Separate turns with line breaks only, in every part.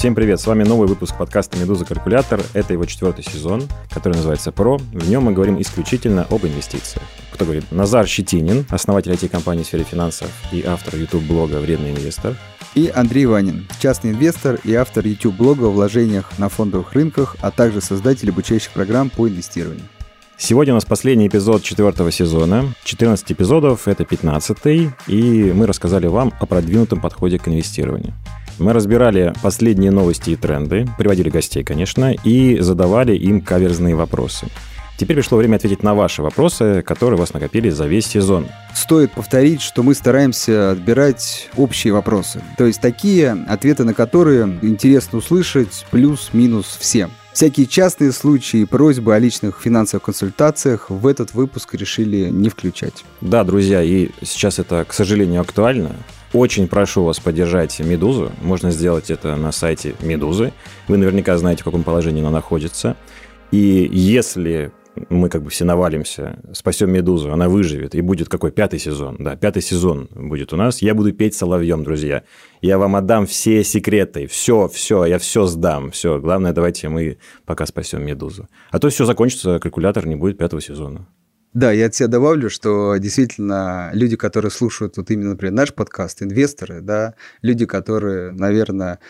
Всем привет, с вами новый выпуск подкаста «Медуза Калькулятор». Это его четвертый сезон, который называется «Про». В нем мы говорим исключительно об инвестициях. Кто говорит? Назар Щетинин, основатель IT-компании в сфере финансов и автор YouTube-блога «Вредный инвестор».
И Андрей Ванин, частный инвестор и автор YouTube-блога о вложениях на фондовых рынках, а также создатель обучающих программ по инвестированию.
Сегодня у нас последний эпизод четвертого сезона. 14 эпизодов, это 15 и мы рассказали вам о продвинутом подходе к инвестированию. Мы разбирали последние новости и тренды, приводили гостей, конечно, и задавали им каверзные вопросы. Теперь пришло время ответить на ваши вопросы, которые у вас накопились за весь сезон.
Стоит повторить, что мы стараемся отбирать общие вопросы. То есть такие, ответы на которые интересно услышать плюс-минус всем. Всякие частные случаи и просьбы о личных финансовых консультациях в этот выпуск решили не включать.
Да, друзья, и сейчас это, к сожалению, актуально. Очень прошу вас поддержать «Медузу». Можно сделать это на сайте «Медузы». Вы наверняка знаете, в каком положении она находится. И если мы как бы все навалимся, спасем Медузу, она выживет, и будет какой пятый сезон, да, пятый сезон будет у нас, я буду петь соловьем, друзья. Я вам отдам все секреты, все, все, я все сдам, все. Главное, давайте мы пока спасем Медузу. А то все закончится, калькулятор не будет пятого сезона.
Да, я от себя добавлю, что действительно люди, которые слушают вот именно, например, наш подкаст, инвесторы, да, люди, которые, наверное,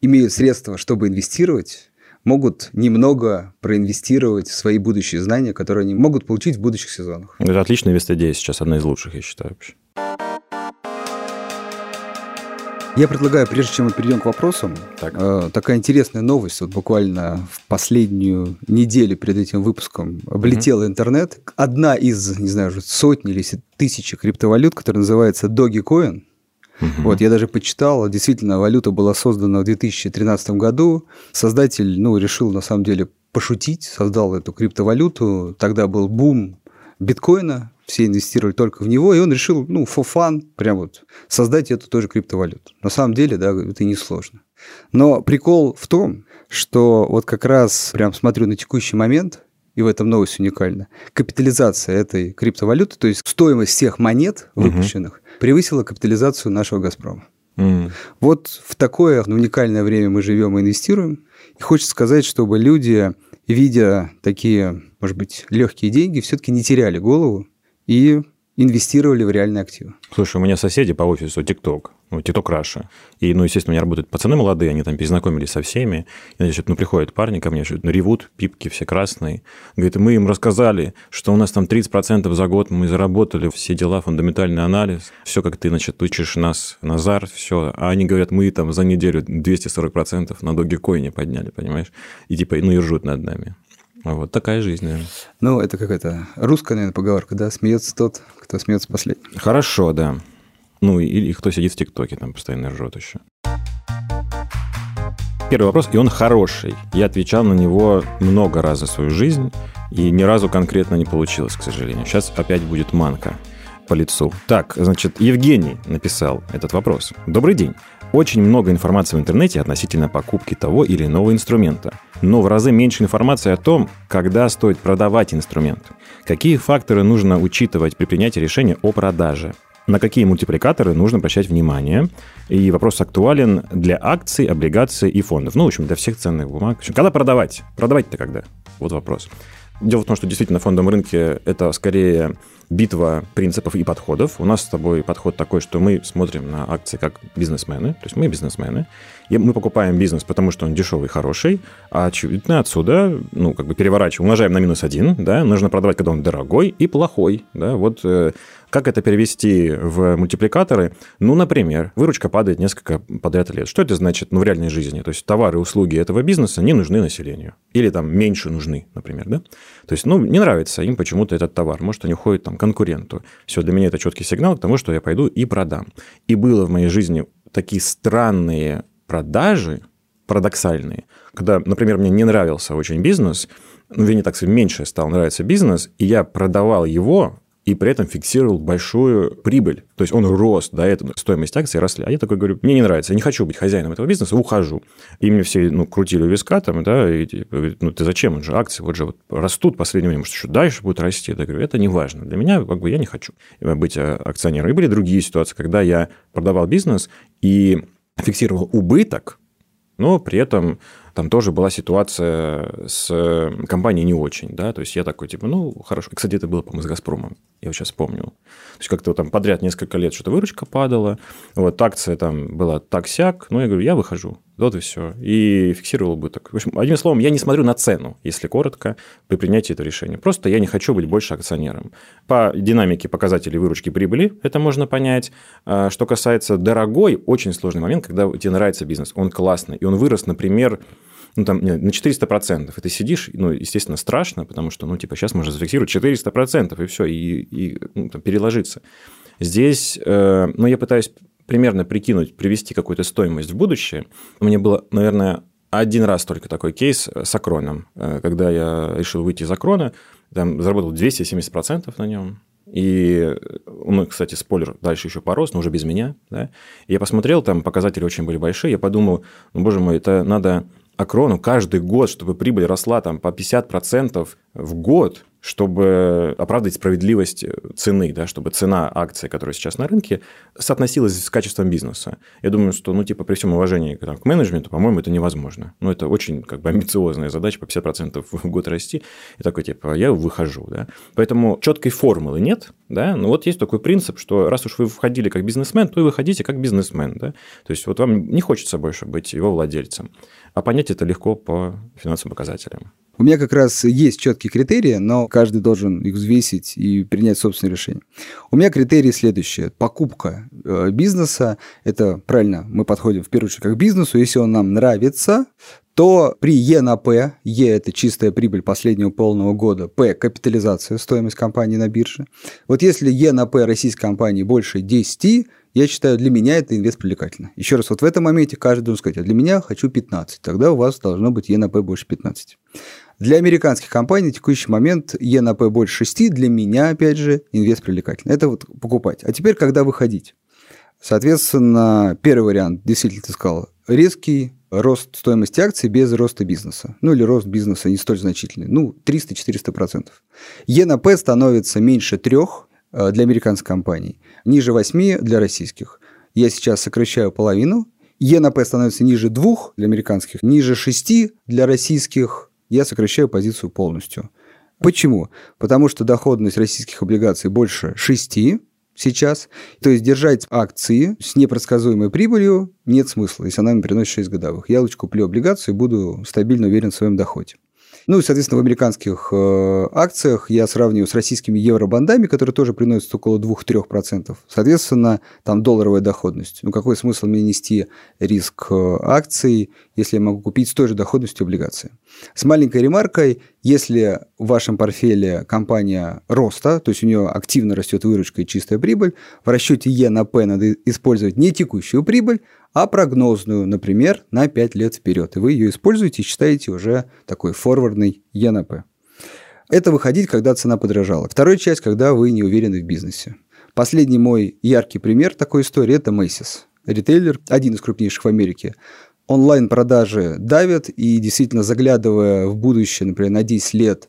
имеют средства, чтобы инвестировать, могут немного проинвестировать в свои будущие знания, которые они могут получить в будущих сезонах.
Это отличная инвест-идея сейчас, одна из лучших, я считаю, вообще.
Я предлагаю, прежде чем мы перейдем к вопросам, так. э, такая интересная новость. Вот буквально в последнюю неделю перед этим выпуском облетел mm-hmm. интернет. Одна из, не знаю, сотни или тысячи криптовалют, которая называется Dogecoin. Угу. Вот, я даже почитал, действительно, валюта была создана в 2013 году. Создатель, ну, решил, на самом деле, пошутить, создал эту криптовалюту. Тогда был бум биткоина, все инвестировали только в него, и он решил, ну, for fun, прям вот, создать эту тоже криптовалюту. На самом деле, да, это несложно. Но прикол в том, что вот как раз прям смотрю на текущий момент, и в этом новость уникальна, капитализация этой криптовалюты, то есть стоимость всех монет выпущенных, угу. превысила капитализацию нашего «Газпрома». Mm. Вот в такое уникальное время мы живем и инвестируем. И хочется сказать, чтобы люди, видя такие, может быть, легкие деньги, все-таки не теряли голову и инвестировали в реальные активы.
Слушай, у меня соседи по офису ТикТок, ну, ТикТок Раша. И, ну, естественно, у меня работают пацаны молодые, они там перезнакомились со всеми. И, значит, ну, приходят парни ко мне, ну, ревут, пипки все красные. Говорит, мы им рассказали, что у нас там 30% за год мы заработали, все дела, фундаментальный анализ, все, как ты, значит, учишь нас, Назар, все. А они говорят, мы там за неделю 240% на Dogecoin подняли, понимаешь? И типа, ну, и ржут над нами. Вот такая жизнь, наверное.
Ну, это какая-то русская, наверное, поговорка, да? Смеется тот, кто смеется последний.
Хорошо, да. Ну, и кто сидит в ТикТоке, там постоянно ржет еще. Первый вопрос, и он хороший. Я отвечал на него много раз за свою жизнь, и ни разу конкретно не получилось, к сожалению. Сейчас опять будет манка по лицу. Так, значит, Евгений написал этот вопрос. Добрый день. Очень много информации в интернете относительно покупки того или иного инструмента, но в разы меньше информации о том, когда стоит продавать инструмент. Какие факторы нужно учитывать при принятии решения о продаже? На какие мультипликаторы нужно обращать внимание? И вопрос актуален для акций, облигаций и фондов. Ну, в общем, для всех ценных бумаг. В общем, когда продавать? Продавать-то когда? Вот вопрос. Дело в том, что действительно на фондовом рынке это скорее битва принципов и подходов. У нас с тобой подход такой, что мы смотрим на акции как бизнесмены, то есть мы бизнесмены, и мы покупаем бизнес, потому что он дешевый, хороший, а очевидно отсюда, ну, как бы переворачиваем, умножаем на минус один, да, нужно продавать, когда он дорогой и плохой, да, вот э, как это перевести в мультипликаторы? Ну, например, выручка падает несколько подряд лет. Что это значит ну, в реальной жизни? То есть товары и услуги этого бизнеса не нужны населению. Или там меньше нужны, например, да? То есть, ну, не нравится им почему-то этот товар. Может, они уходят там конкуренту. Все, для меня это четкий сигнал к тому, что я пойду и продам. И было в моей жизни такие странные продажи, парадоксальные, когда, например, мне не нравился очень бизнес, ну, вернее, так сказать, меньше стал нравиться бизнес, и я продавал его и при этом фиксировал большую прибыль. То есть он рос до этого, стоимость акций росли. А я такой говорю, мне не нравится, я не хочу быть хозяином этого бизнеса, ухожу. И мне все ну, крутили у виска там, да, и типа, ну ты зачем, он же акции вот же вот растут в последнее время, может, еще дальше будут расти. Я говорю, это не важно. Для меня как бы я не хочу быть а, акционером. И были другие ситуации, когда я продавал бизнес и фиксировал убыток, Но при этом там тоже была ситуация с компанией не очень, да, то есть я такой, типа, ну, хорошо. Кстати, это было, по-моему, с «Газпромом», я вот сейчас вспомнил. То есть как-то там подряд несколько лет что-то выручка падала, вот акция там была так-сяк, ну, я говорю, я выхожу, вот и все. И фиксировал убыток. В общем, одним словом, я не смотрю на цену, если коротко, при принятии этого решения. Просто я не хочу быть больше акционером. По динамике показателей выручки прибыли это можно понять. А что касается дорогой, очень сложный момент, когда тебе нравится бизнес, он классный, и он вырос, например, ну, там, на 400%. И ты сидишь, ну, естественно, страшно, потому что, ну, типа, сейчас можно зафиксировать 400%, и все, и, и ну, там, переложиться. Здесь, э, ну, я пытаюсь примерно прикинуть, привести какую-то стоимость в будущее. Меня было, наверное, один раз только такой кейс с Акроном. Э, когда я решил выйти из Акрона, там заработал 270% на нем. И, ну, кстати, спойлер, дальше еще порос, но уже без меня. Да? Я посмотрел, там показатели очень были большие. Я подумал, ну, боже мой, это надо Акрону каждый год, чтобы прибыль росла там по 50% в год, чтобы оправдать справедливость цены, да, чтобы цена акции, которая сейчас на рынке, соотносилась с качеством бизнеса. Я думаю, что, ну, типа, при всем уважении там, к менеджменту, по-моему, это невозможно. Ну, это очень, как бы, амбициозная задача, по 50% в год расти. И такой, типа, я выхожу, да. Поэтому четкой формулы нет, да, но вот есть такой принцип, что раз уж вы входили как бизнесмен, то и выходите как бизнесмен, да. То есть вот вам не хочется больше быть его владельцем. А понять это легко по финансовым показателям.
У меня как раз есть четкие критерии, но каждый должен их взвесить и принять собственное решение. У меня критерии следующие. Покупка э, бизнеса – это, правильно, мы подходим в первую очередь к бизнесу. Если он нам нравится, то при Е на П, Е – это чистая прибыль последнего полного года, П – капитализация, стоимость компании на бирже. Вот если Е на П российской компании больше 10, я считаю, для меня это инвест привлекательно. Еще раз, вот в этом моменте каждый должен сказать, а для меня хочу 15, тогда у вас должно быть Е на П больше 15. Для американских компаний на текущий момент Е на П больше 6, для меня, опять же, инвест привлекательно. Это вот покупать. А теперь, когда выходить? Соответственно, первый вариант, действительно, ты сказал, резкий рост стоимости акций без роста бизнеса. Ну, или рост бизнеса не столь значительный. Ну, 300-400%. Е на П становится меньше 3 э, для американских компаний, ниже 8 для российских. Я сейчас сокращаю половину. Е на П становится ниже 2 для американских, ниже 6 для российских. Я сокращаю позицию полностью. Почему? Потому что доходность российских облигаций больше 6, сейчас. То есть держать акции с непредсказуемой прибылью нет смысла, если она мне приносит 6 годовых. Я лучше куплю облигации и буду стабильно уверен в своем доходе. Ну и, соответственно, в американских э, акциях я сравниваю с российскими евробандами, которые тоже приносят около 2-3%. Соответственно, там долларовая доходность. Ну какой смысл мне нести риск э, акций, если я могу купить с той же доходностью облигации? С маленькой ремаркой, если в вашем портфеле компания роста, то есть у нее активно растет выручка и чистая прибыль, в расчете E на P надо использовать не текущую прибыль, а прогнозную, например, на 5 лет вперед. И вы ее используете и считаете уже такой форвардный E на P. Это выходить, когда цена подорожала. Вторая часть, когда вы не уверены в бизнесе. Последний мой яркий пример такой истории – это Macy's. Ритейлер, один из крупнейших в Америке, онлайн-продажи давят, и действительно заглядывая в будущее, например, на 10 лет,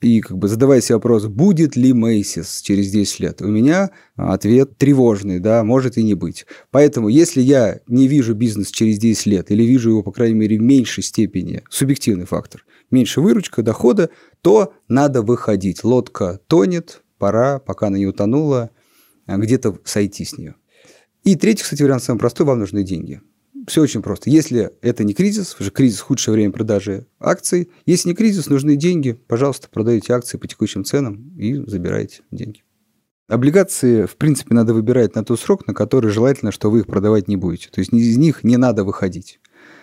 и как бы задавая себе вопрос, будет ли Мейсис через 10 лет, у меня ответ тревожный, да, может и не быть. Поэтому, если я не вижу бизнес через 10 лет, или вижу его, по крайней мере, в меньшей степени, субъективный фактор, меньше выручка, дохода, то надо выходить. Лодка тонет, пора, пока она не утонула, где-то сойти с нее. И третий, кстати, вариант самый простой, вам нужны деньги – все очень просто. Если это не кризис, уже кризис – худшее время продажи акций. Если не кризис, нужны деньги, пожалуйста, продаете акции по текущим ценам и забирайте деньги. Облигации, в принципе, надо выбирать на тот срок, на который желательно, что вы их продавать не будете. То есть из них не надо выходить.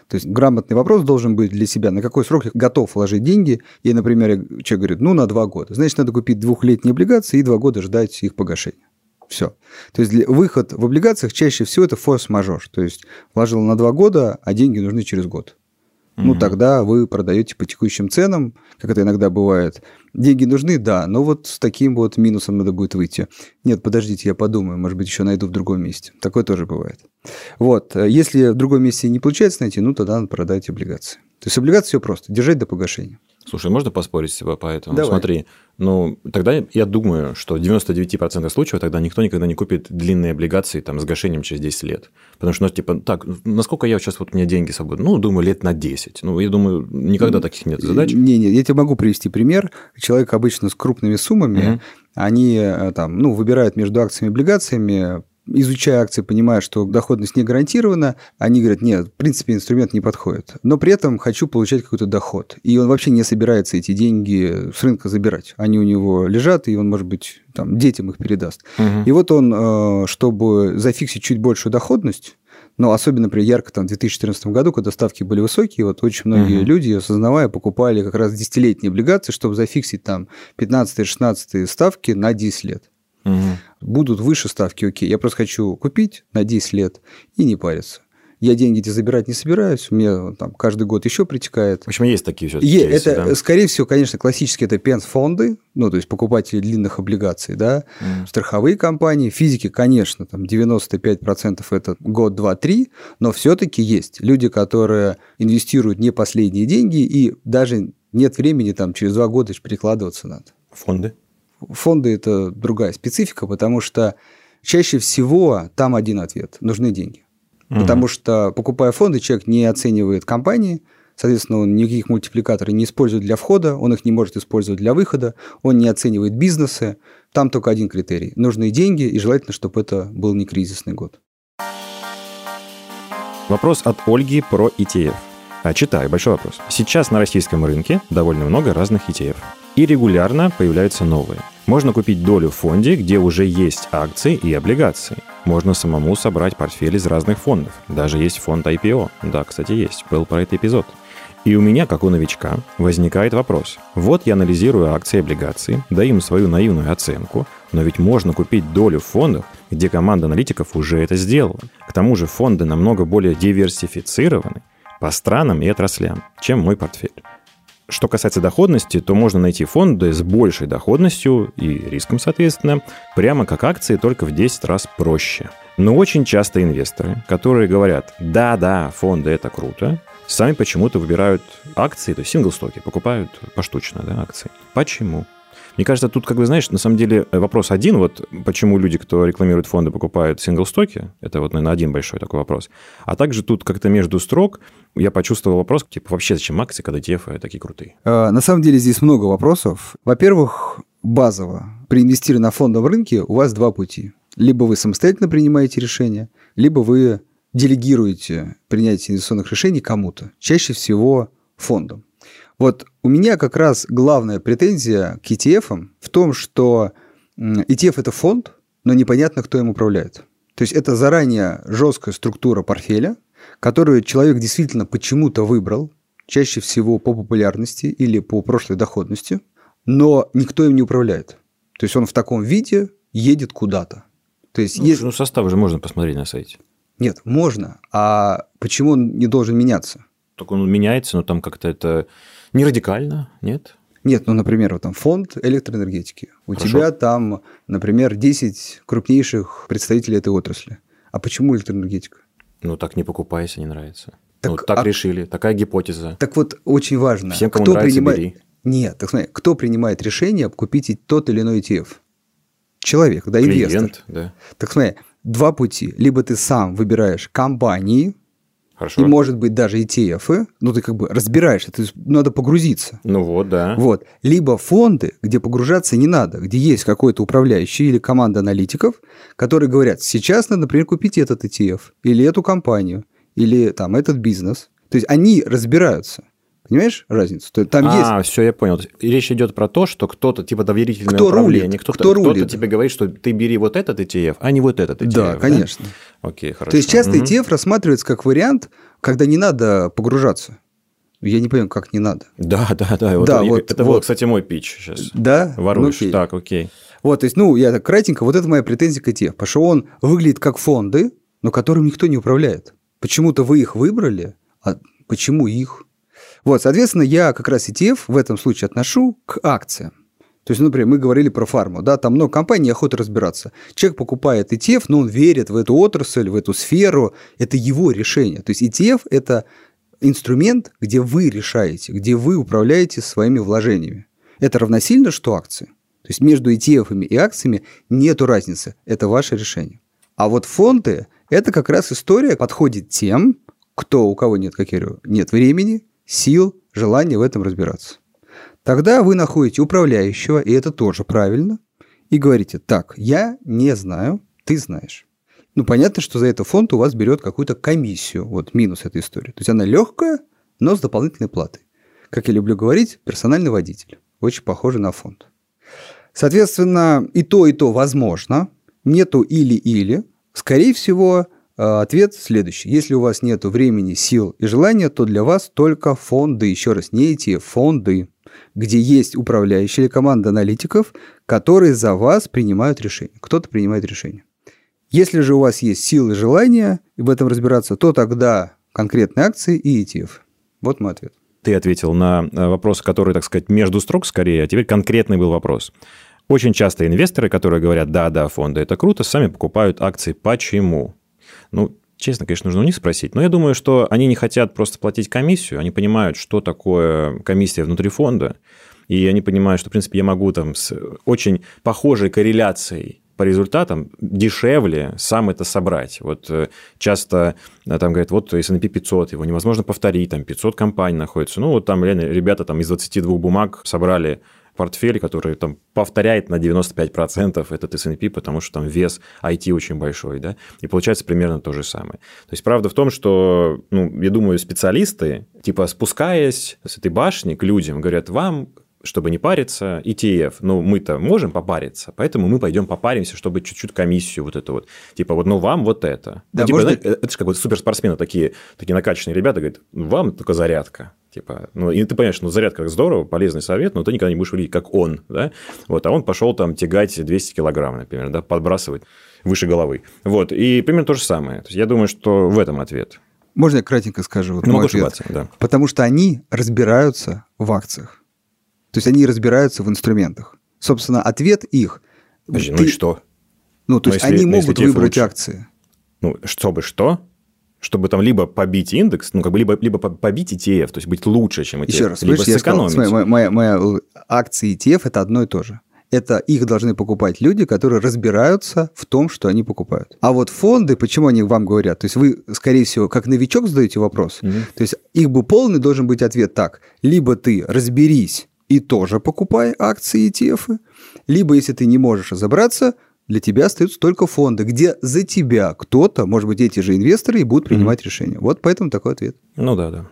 То есть грамотный вопрос должен быть для себя, на какой срок я готов вложить деньги. И, например, человек говорит, ну, на два года. Значит, надо купить двухлетние облигации и два года ждать их погашения. Все. То есть для, выход в облигациях чаще всего это форс-мажор. То есть вложил на два года, а деньги нужны через год. Mm-hmm. Ну, тогда вы продаете по текущим ценам, как это иногда бывает. Деньги нужны, да, но вот с таким вот минусом надо будет выйти. Нет, подождите, я подумаю, может быть, еще найду в другом месте. Такое тоже бывает. Вот, если в другом месте не получается найти, ну, тогда надо продать облигации. То есть облигации все просто, держать до погашения.
Слушай, можно поспорить с тобой по этому?
Давай.
Смотри, ну, тогда я думаю, что в 99% случаев тогда никто никогда не купит длинные облигации там с гашением через 10 лет. Потому что, ну, типа, так, насколько я сейчас, вот у меня деньги свободны? Ну, думаю, лет на 10. Ну, я думаю, никогда таких нет задач.
Не, не, я тебе могу привести пример. Человек обычно с крупными суммами, угу. они э, там, ну, выбирают между акциями и облигациями изучая акции, понимая, что доходность не гарантирована, они говорят, нет, в принципе, инструмент не подходит. Но при этом хочу получать какой-то доход. И он вообще не собирается эти деньги с рынка забирать. Они у него лежат, и он, может быть, там, детям их передаст. Угу. И вот он, э, чтобы зафиксить чуть большую доходность, но особенно, например, ярко там, в 2014 году, когда ставки были высокие, вот очень многие uh-huh. люди, осознавая, покупали как раз десятилетние облигации, чтобы зафиксить там 15-16 ставки на 10 лет. Угу. Будут выше ставки, окей. Я просто хочу купить на 10 лет и не париться. Я деньги эти забирать не собираюсь, мне там каждый год еще притекает.
В общем, есть такие все
Е, кейсы, Это, да? скорее всего, конечно, классические это пенс-фонды, ну, то есть покупатели длинных облигаций, да, mm. страховые компании, физики, конечно, там 95% это год, два, три, но все-таки есть люди, которые инвестируют не последние деньги, и даже нет времени там через два года перекладываться надо.
Фонды?
Фонды – это другая специфика, потому что чаще всего там один ответ – нужны деньги. Угу. Потому что, покупая фонды, человек не оценивает компании, соответственно, он никаких мультипликаторов не использует для входа, он их не может использовать для выхода, он не оценивает бизнесы. Там только один критерий – нужны деньги, и желательно, чтобы это был не кризисный год.
Вопрос от Ольги про ETF. А, читаю, большой вопрос. Сейчас на российском рынке довольно много разных ETF и регулярно появляются новые. Можно купить долю в фонде, где уже есть акции и облигации. Можно самому собрать портфель из разных фондов. Даже есть фонд IPO. Да, кстати, есть. Был про этот эпизод. И у меня, как у новичка, возникает вопрос. Вот я анализирую акции и облигации, даю им свою наивную оценку, но ведь можно купить долю в фондах, где команда аналитиков уже это сделала. К тому же фонды намного более диверсифицированы по странам и отраслям, чем мой портфель. Что касается доходности, то можно найти фонды с большей доходностью и риском, соответственно, прямо как акции, только в 10 раз проще. Но очень часто инвесторы, которые говорят, да-да, фонды это круто, сами почему-то выбирают акции, то есть сингл-стоки, покупают поштучно да, акции. Почему? Мне кажется, тут, как вы знаешь, на самом деле вопрос один, вот почему люди, кто рекламирует фонды, покупают сингл-стоки, это вот, наверное, один большой такой вопрос. А также тут как-то между строк я почувствовал вопрос, типа, вообще зачем акции, когда ETF такие крутые?
А, на самом деле здесь много вопросов. Во-первых, базово, при инвестировании на фондовом рынке у вас два пути. Либо вы самостоятельно принимаете решения, либо вы делегируете принятие инвестиционных решений кому-то, чаще всего фондом. Вот у меня как раз главная претензия к ETF в том, что ETF – это фонд, но непонятно, кто им управляет. То есть это заранее жесткая структура портфеля, которую человек действительно почему-то выбрал, чаще всего по популярности или по прошлой доходности, но никто им не управляет. То есть он в таком виде едет куда-то. То есть
ну, есть... ну состав же можно посмотреть на сайте.
Нет, можно. А почему он не должен меняться?
Так он меняется, но там как-то это не радикально, нет?
Нет, ну, например, вот там фонд электроэнергетики. У Хорошо. тебя там, например, 10 крупнейших представителей этой отрасли. А почему электроэнергетика?
Ну, так не покупай, если не нравится. Так, ну, так а... решили, такая гипотеза.
Так вот, очень важно.
Всем, кому кто нравится, принимает... бери.
Нет, так смотри, кто принимает решение купить тот или иной ETF? Человек, да,
Клиент,
инвестор.
да.
Так смотри, два пути. Либо ты сам выбираешь компании,
Хорошо.
И, может быть, даже ETF, ну, ты как бы разбираешься, то есть надо погрузиться.
Ну вот, да.
Вот. Либо фонды, где погружаться не надо, где есть какой-то управляющий или команда аналитиков, которые говорят, сейчас надо, например, купить этот ETF, или эту компанию, или там этот бизнес. То есть они разбираются. Понимаешь разницу? Там
а, есть... все, я понял. Речь идет про то, что кто-то, типа доверительное кто управление, кто-то, кто кто тебе говорит, что ты бери вот этот ETF, а не вот этот ETF.
Да, конечно.
Да? Окей, хорошо.
То есть часто угу. ETF рассматривается как вариант, когда не надо погружаться. Я не понимаю, как не надо.
Да, да, да. Вот, да вот, это вот. был, кстати, мой пич сейчас.
Да?
Воруешь. Ну, окей. Так, окей.
Вот, то есть, ну, я так кратенько, вот это моя претензия к ETF, потому что он выглядит как фонды, но которым никто не управляет. Почему-то вы их выбрали, а почему их? Вот, соответственно, я как раз ETF в этом случае отношу к акциям. То есть, например, мы говорили про фарму, да, там много компаний, охота разбираться. Человек покупает ETF, но он верит в эту отрасль, в эту сферу, это его решение. То есть ETF – это инструмент, где вы решаете, где вы управляете своими вложениями. Это равносильно, что акции. То есть между ETF и акциями нет разницы. Это ваше решение. А вот фонды – это как раз история подходит тем, кто, у кого нет, как я говорю, нет времени, сил, желания в этом разбираться. Тогда вы находите управляющего, и это тоже правильно, и говорите, так, я не знаю, ты знаешь. Ну, понятно, что за это фонд у вас берет какую-то комиссию, вот минус этой истории. То есть она легкая, но с дополнительной платой. Как я люблю говорить, персональный водитель. Очень похоже на фонд. Соответственно, и то, и то возможно. Нету или-или. Скорее всего, ответ следующий. Если у вас нет времени, сил и желания, то для вас только фонды. Еще раз, не эти фонды, где есть управляющие или команда аналитиков, которые за вас принимают решения. Кто-то принимает решение. Если же у вас есть силы и желания в этом разбираться, то тогда конкретные акции и ETF. Вот мой ответ.
Ты ответил на э, вопрос, который, так сказать, между строк скорее, а теперь конкретный был вопрос. Очень часто инвесторы, которые говорят, да, да, фонды это круто, сами покупают акции. Почему? Ну, честно, конечно, нужно у них спросить. Но я думаю, что они не хотят просто платить комиссию, они понимают, что такое комиссия внутри фонда, и они понимают, что, в принципе, я могу там с очень похожей корреляцией по результатам дешевле сам это собрать. Вот э, часто э, там говорят, вот S&P 500, его невозможно повторить, там 500 компаний находится. Ну, вот там реально ребята там из 22 бумаг собрали портфель, который там повторяет на 95% этот S&P, потому что там вес IT очень большой, да, и получается примерно то же самое. То есть правда в том, что, ну, я думаю, специалисты, типа спускаясь с этой башни к людям, говорят, вам чтобы не париться, ETF. Ну, мы-то можем попариться, поэтому мы пойдем попаримся, чтобы чуть-чуть комиссию вот эту вот. Типа, вот, ну, вам вот это. Да, ну, типа, можно... знаете, это же как вот суперспортсмены такие, такие накачанные ребята говорят, вам только зарядка. Типа, ну, и ты понимаешь, ну, зарядка здорово, полезный совет, но ты никогда не будешь выглядеть как он, да? Вот, а он пошел там тягать 200 килограмм, например, да, подбрасывать выше головы. Вот, и примерно то же самое. То есть, я думаю, что в этом ответ.
Можно я кратенько скажу? Вот
ну, могу ответ? ошибаться, да.
Потому что они разбираются в акциях. То есть они разбираются в инструментах. Собственно, ответ их...
Подожди, ты... ну и что?
Ну, то ну, есть если, они ну, могут выбрать лучше. акции.
Ну, чтобы что? Чтобы там либо побить индекс, ну, как бы либо, либо побить ETF, то есть быть лучше, чем ETF,
Еще раз,
либо
слышишь, сэкономить. Сказал, смотри, моя, моя, моя акции ETF – это одно и то же это их должны покупать люди, которые разбираются в том, что они покупают. А вот фонды, почему они вам говорят? То есть вы, скорее всего, как новичок задаете вопрос. Угу. То есть их бы полный должен быть ответ так. Либо ты разберись и тоже покупай акции ETF, либо если ты не можешь разобраться, для тебя остаются только фонды, где за тебя кто-то, может быть, эти же инвесторы и будут принимать mm-hmm. решения. Вот поэтому такой ответ.
Ну да, да.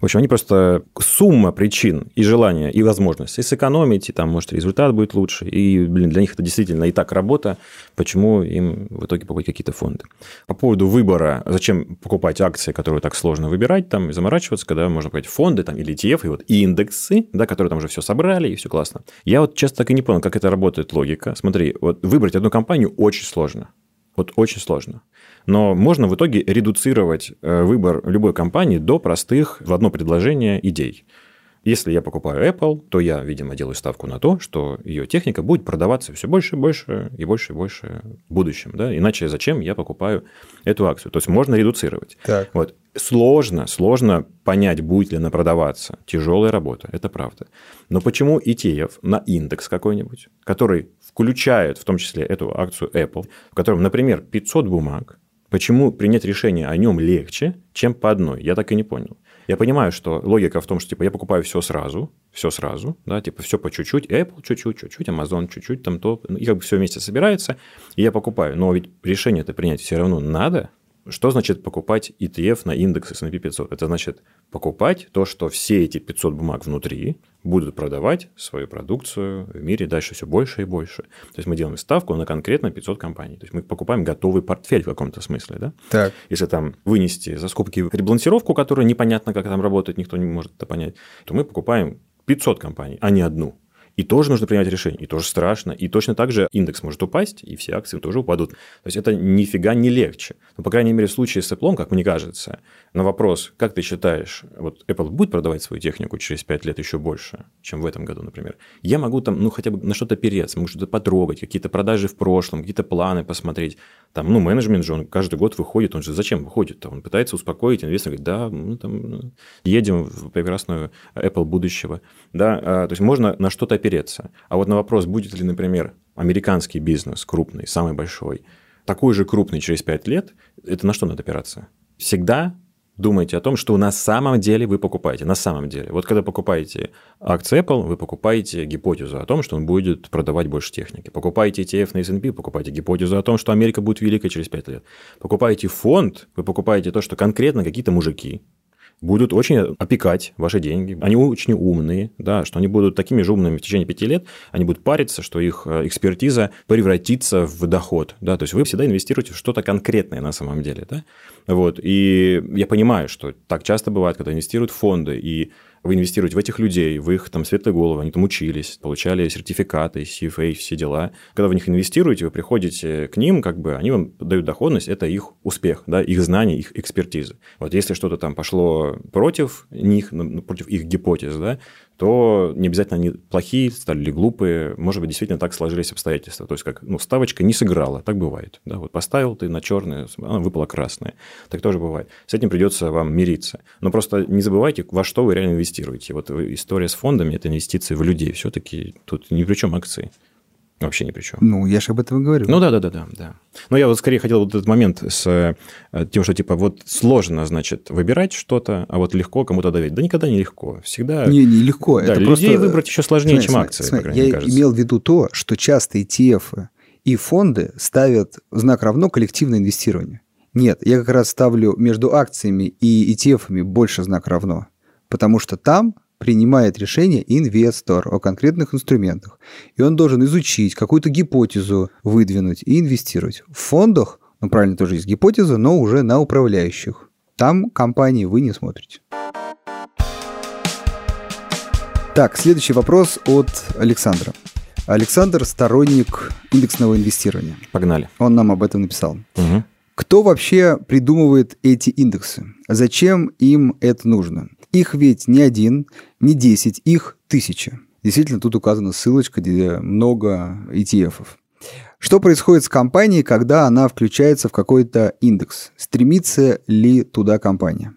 В общем, они просто сумма причин и желания, и возможности сэкономить, и там, может, результат будет лучше. И, блин, для них это действительно и так работа, почему им в итоге покупать какие-то фонды. По поводу выбора, зачем покупать акции, которые так сложно выбирать, там, и заморачиваться, когда можно покупать фонды, там, или ETF, и вот индексы, да, которые там уже все собрали, и все классно. Я вот часто так и не понял, как это работает логика. Смотри, вот выбрать одну компанию очень сложно. Вот очень сложно. Но можно в итоге редуцировать э, выбор любой компании до простых в одно предложение идей. Если я покупаю Apple, то я, видимо, делаю ставку на то, что ее техника будет продаваться все больше и больше и больше и больше в будущем. Да? Иначе зачем я покупаю эту акцию? То есть можно редуцировать. Так. Вот. Сложно, сложно понять, будет ли она продаваться. Тяжелая работа, это правда. Но почему ETF на индекс какой-нибудь, который включает в том числе эту акцию Apple, в котором, например, 500 бумаг, почему принять решение о нем легче, чем по одной? Я так и не понял. Я понимаю, что логика в том, что типа я покупаю все сразу, все сразу, да, типа все по чуть-чуть, Apple чуть-чуть, чуть-чуть, Amazon чуть-чуть, там то, и как бы все вместе собирается, и я покупаю. Но ведь решение это принять все равно надо, что значит покупать ETF на индекс S&P 500? Это значит покупать то, что все эти 500 бумаг внутри будут продавать свою продукцию в мире дальше все больше и больше. То есть мы делаем ставку на конкретно 500 компаний. То есть мы покупаем готовый портфель в каком-то смысле. Да?
Так.
Если там вынести за скобки ребалансировку, которая непонятно, как там работает, никто не может это понять, то мы покупаем 500 компаний, а не одну. И тоже нужно принять решение, и тоже страшно, и точно так же индекс может упасть, и все акции тоже упадут. То есть это нифига не легче. Но, по крайней мере, в случае с Apple, как мне кажется, на вопрос, как ты считаешь, вот Apple будет продавать свою технику через 5 лет еще больше, чем в этом году, например, я могу там, ну, хотя бы на что-то опереться, могу что-то потрогать, какие-то продажи в прошлом, какие-то планы посмотреть. Там, ну, менеджмент же, он каждый год выходит, он же зачем выходит-то? Он пытается успокоить инвестора, говорит, да, мы там ну, едем в прекрасную Apple будущего. Да, а, то есть можно на что-то опереться. А вот на вопрос, будет ли, например, американский бизнес крупный, самый большой, такой же крупный через 5 лет, это на что надо опираться? Всегда думайте о том, что на самом деле вы покупаете. На самом деле. Вот когда покупаете акции Apple, вы покупаете гипотезу о том, что он будет продавать больше техники. Покупаете ETF на S&P, покупаете гипотезу о том, что Америка будет великой через 5 лет. Покупаете фонд, вы покупаете то, что конкретно какие-то мужики, будут очень опекать ваши деньги. Они очень умные, да, что они будут такими же умными в течение пяти лет, они будут париться, что их э, экспертиза превратится в доход. Да, то есть вы всегда инвестируете в что-то конкретное на самом деле. Да? Вот. И я понимаю, что так часто бывает, когда инвестируют в фонды, и вы инвестируете в этих людей, в их там светлые головы, они там учились, получали сертификаты, CFA, все дела. Когда вы в них инвестируете, вы приходите к ним, как бы они вам дают доходность, это их успех, да, их знания, их экспертиза. Вот если что-то там пошло против них, против их гипотез, да, то не обязательно они плохие, стали ли глупые, может быть, действительно так сложились обстоятельства. То есть, как ну, ставочка не сыграла, так бывает. Да? Вот поставил ты на черное, она выпала красная. Так тоже бывает. С этим придется вам мириться. Но просто не забывайте, во что вы реально инвестируете. Вот история с фондами – это инвестиции в людей. Все-таки тут ни при чем акции. Вообще ни при чем.
Ну, я же об этом и говорю.
Ну да, да, да, да, да. Но я вот скорее хотел вот этот момент с э, тем, что типа вот сложно, значит, выбирать что-то, а вот легко кому-то доверить. Да никогда не легко. Всегда.
Не, не легко.
Да, это людей просто... выбрать еще сложнее, смотри, чем акции. Смотри,
я
кажется.
имел в виду то, что часто ETF и фонды ставят знак равно коллективное инвестирование. Нет, я как раз ставлю между акциями и ETF больше знак равно. Потому что там принимает решение инвестор о конкретных инструментах. И он должен изучить, какую-то гипотезу выдвинуть и инвестировать. В фондах, ну правильно, тоже есть гипотеза, но уже на управляющих. Там компании вы не смотрите. Так, следующий вопрос от Александра. Александр – сторонник индексного инвестирования.
Погнали.
Он нам об этом написал.
Угу.
Кто вообще придумывает эти индексы? Зачем им это нужно? Их ведь не один, не десять, их тысячи. Действительно, тут указана ссылочка, где много ETF-ов. Что происходит с компанией, когда она включается в какой-то индекс? Стремится ли туда компания?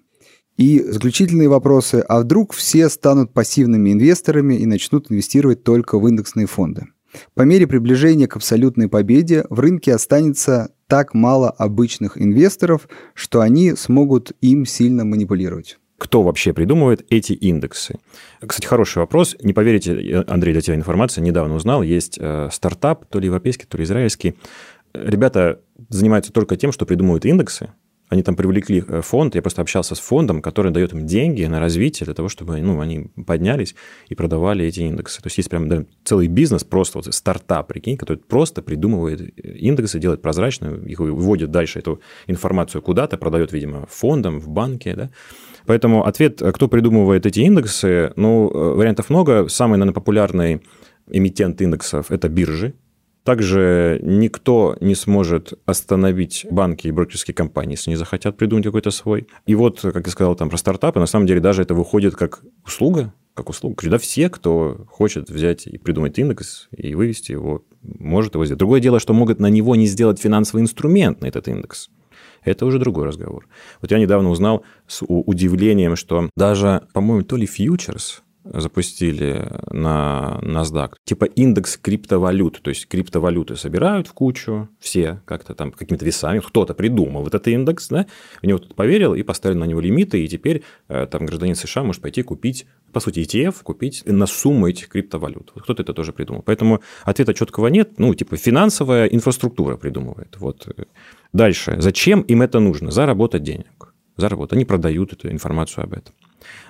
И заключительные вопросы. А вдруг все станут пассивными инвесторами и начнут инвестировать только в индексные фонды? По мере приближения к абсолютной победе в рынке останется так мало обычных инвесторов, что они смогут им сильно манипулировать
кто вообще придумывает эти индексы? Кстати, хороший вопрос. Не поверите, Андрей, для тебя информация, недавно узнал, есть э, стартап, то ли европейский, то ли израильский. Ребята занимаются только тем, что придумывают индексы, они там привлекли э, фонд, я просто общался с фондом, который дает им деньги на развитие для того, чтобы ну, они поднялись и продавали эти индексы. То есть есть прям да, целый бизнес, просто вот стартап, прикинь, который просто придумывает э, индексы, делает прозрачную, их выводит дальше эту информацию куда-то, продает, видимо, фондам, в банке, да. Поэтому ответ, э, кто придумывает эти индексы, ну, вариантов много. Самый, наверное, популярный эмитент индексов – это биржи, также никто не сможет остановить банки и брокерские компании, если не захотят придумать какой-то свой. И вот, как я сказал там про стартапы, на самом деле даже это выходит как услуга, как услуга. Когда все, кто хочет взять и придумать индекс и вывести его, может его сделать. Другое дело, что могут на него не сделать финансовый инструмент на этот индекс. Это уже другой разговор. Вот я недавно узнал с удивлением, что даже, по-моему, то ли фьючерс, запустили на NASDAQ. Типа индекс криптовалют. То есть криптовалюты собирают в кучу, все как-то там какими-то весами. Кто-то придумал этот индекс, да, в него тут поверил и поставили на него лимиты, и теперь э, там гражданин США может пойти купить, по сути, ETF, купить на сумму этих криптовалют. Вот кто-то это тоже придумал. Поэтому ответа четкого нет. Ну, типа финансовая инфраструктура придумывает. Вот. Дальше. Зачем им это нужно? Заработать денег. Заработать. Они продают эту информацию об этом.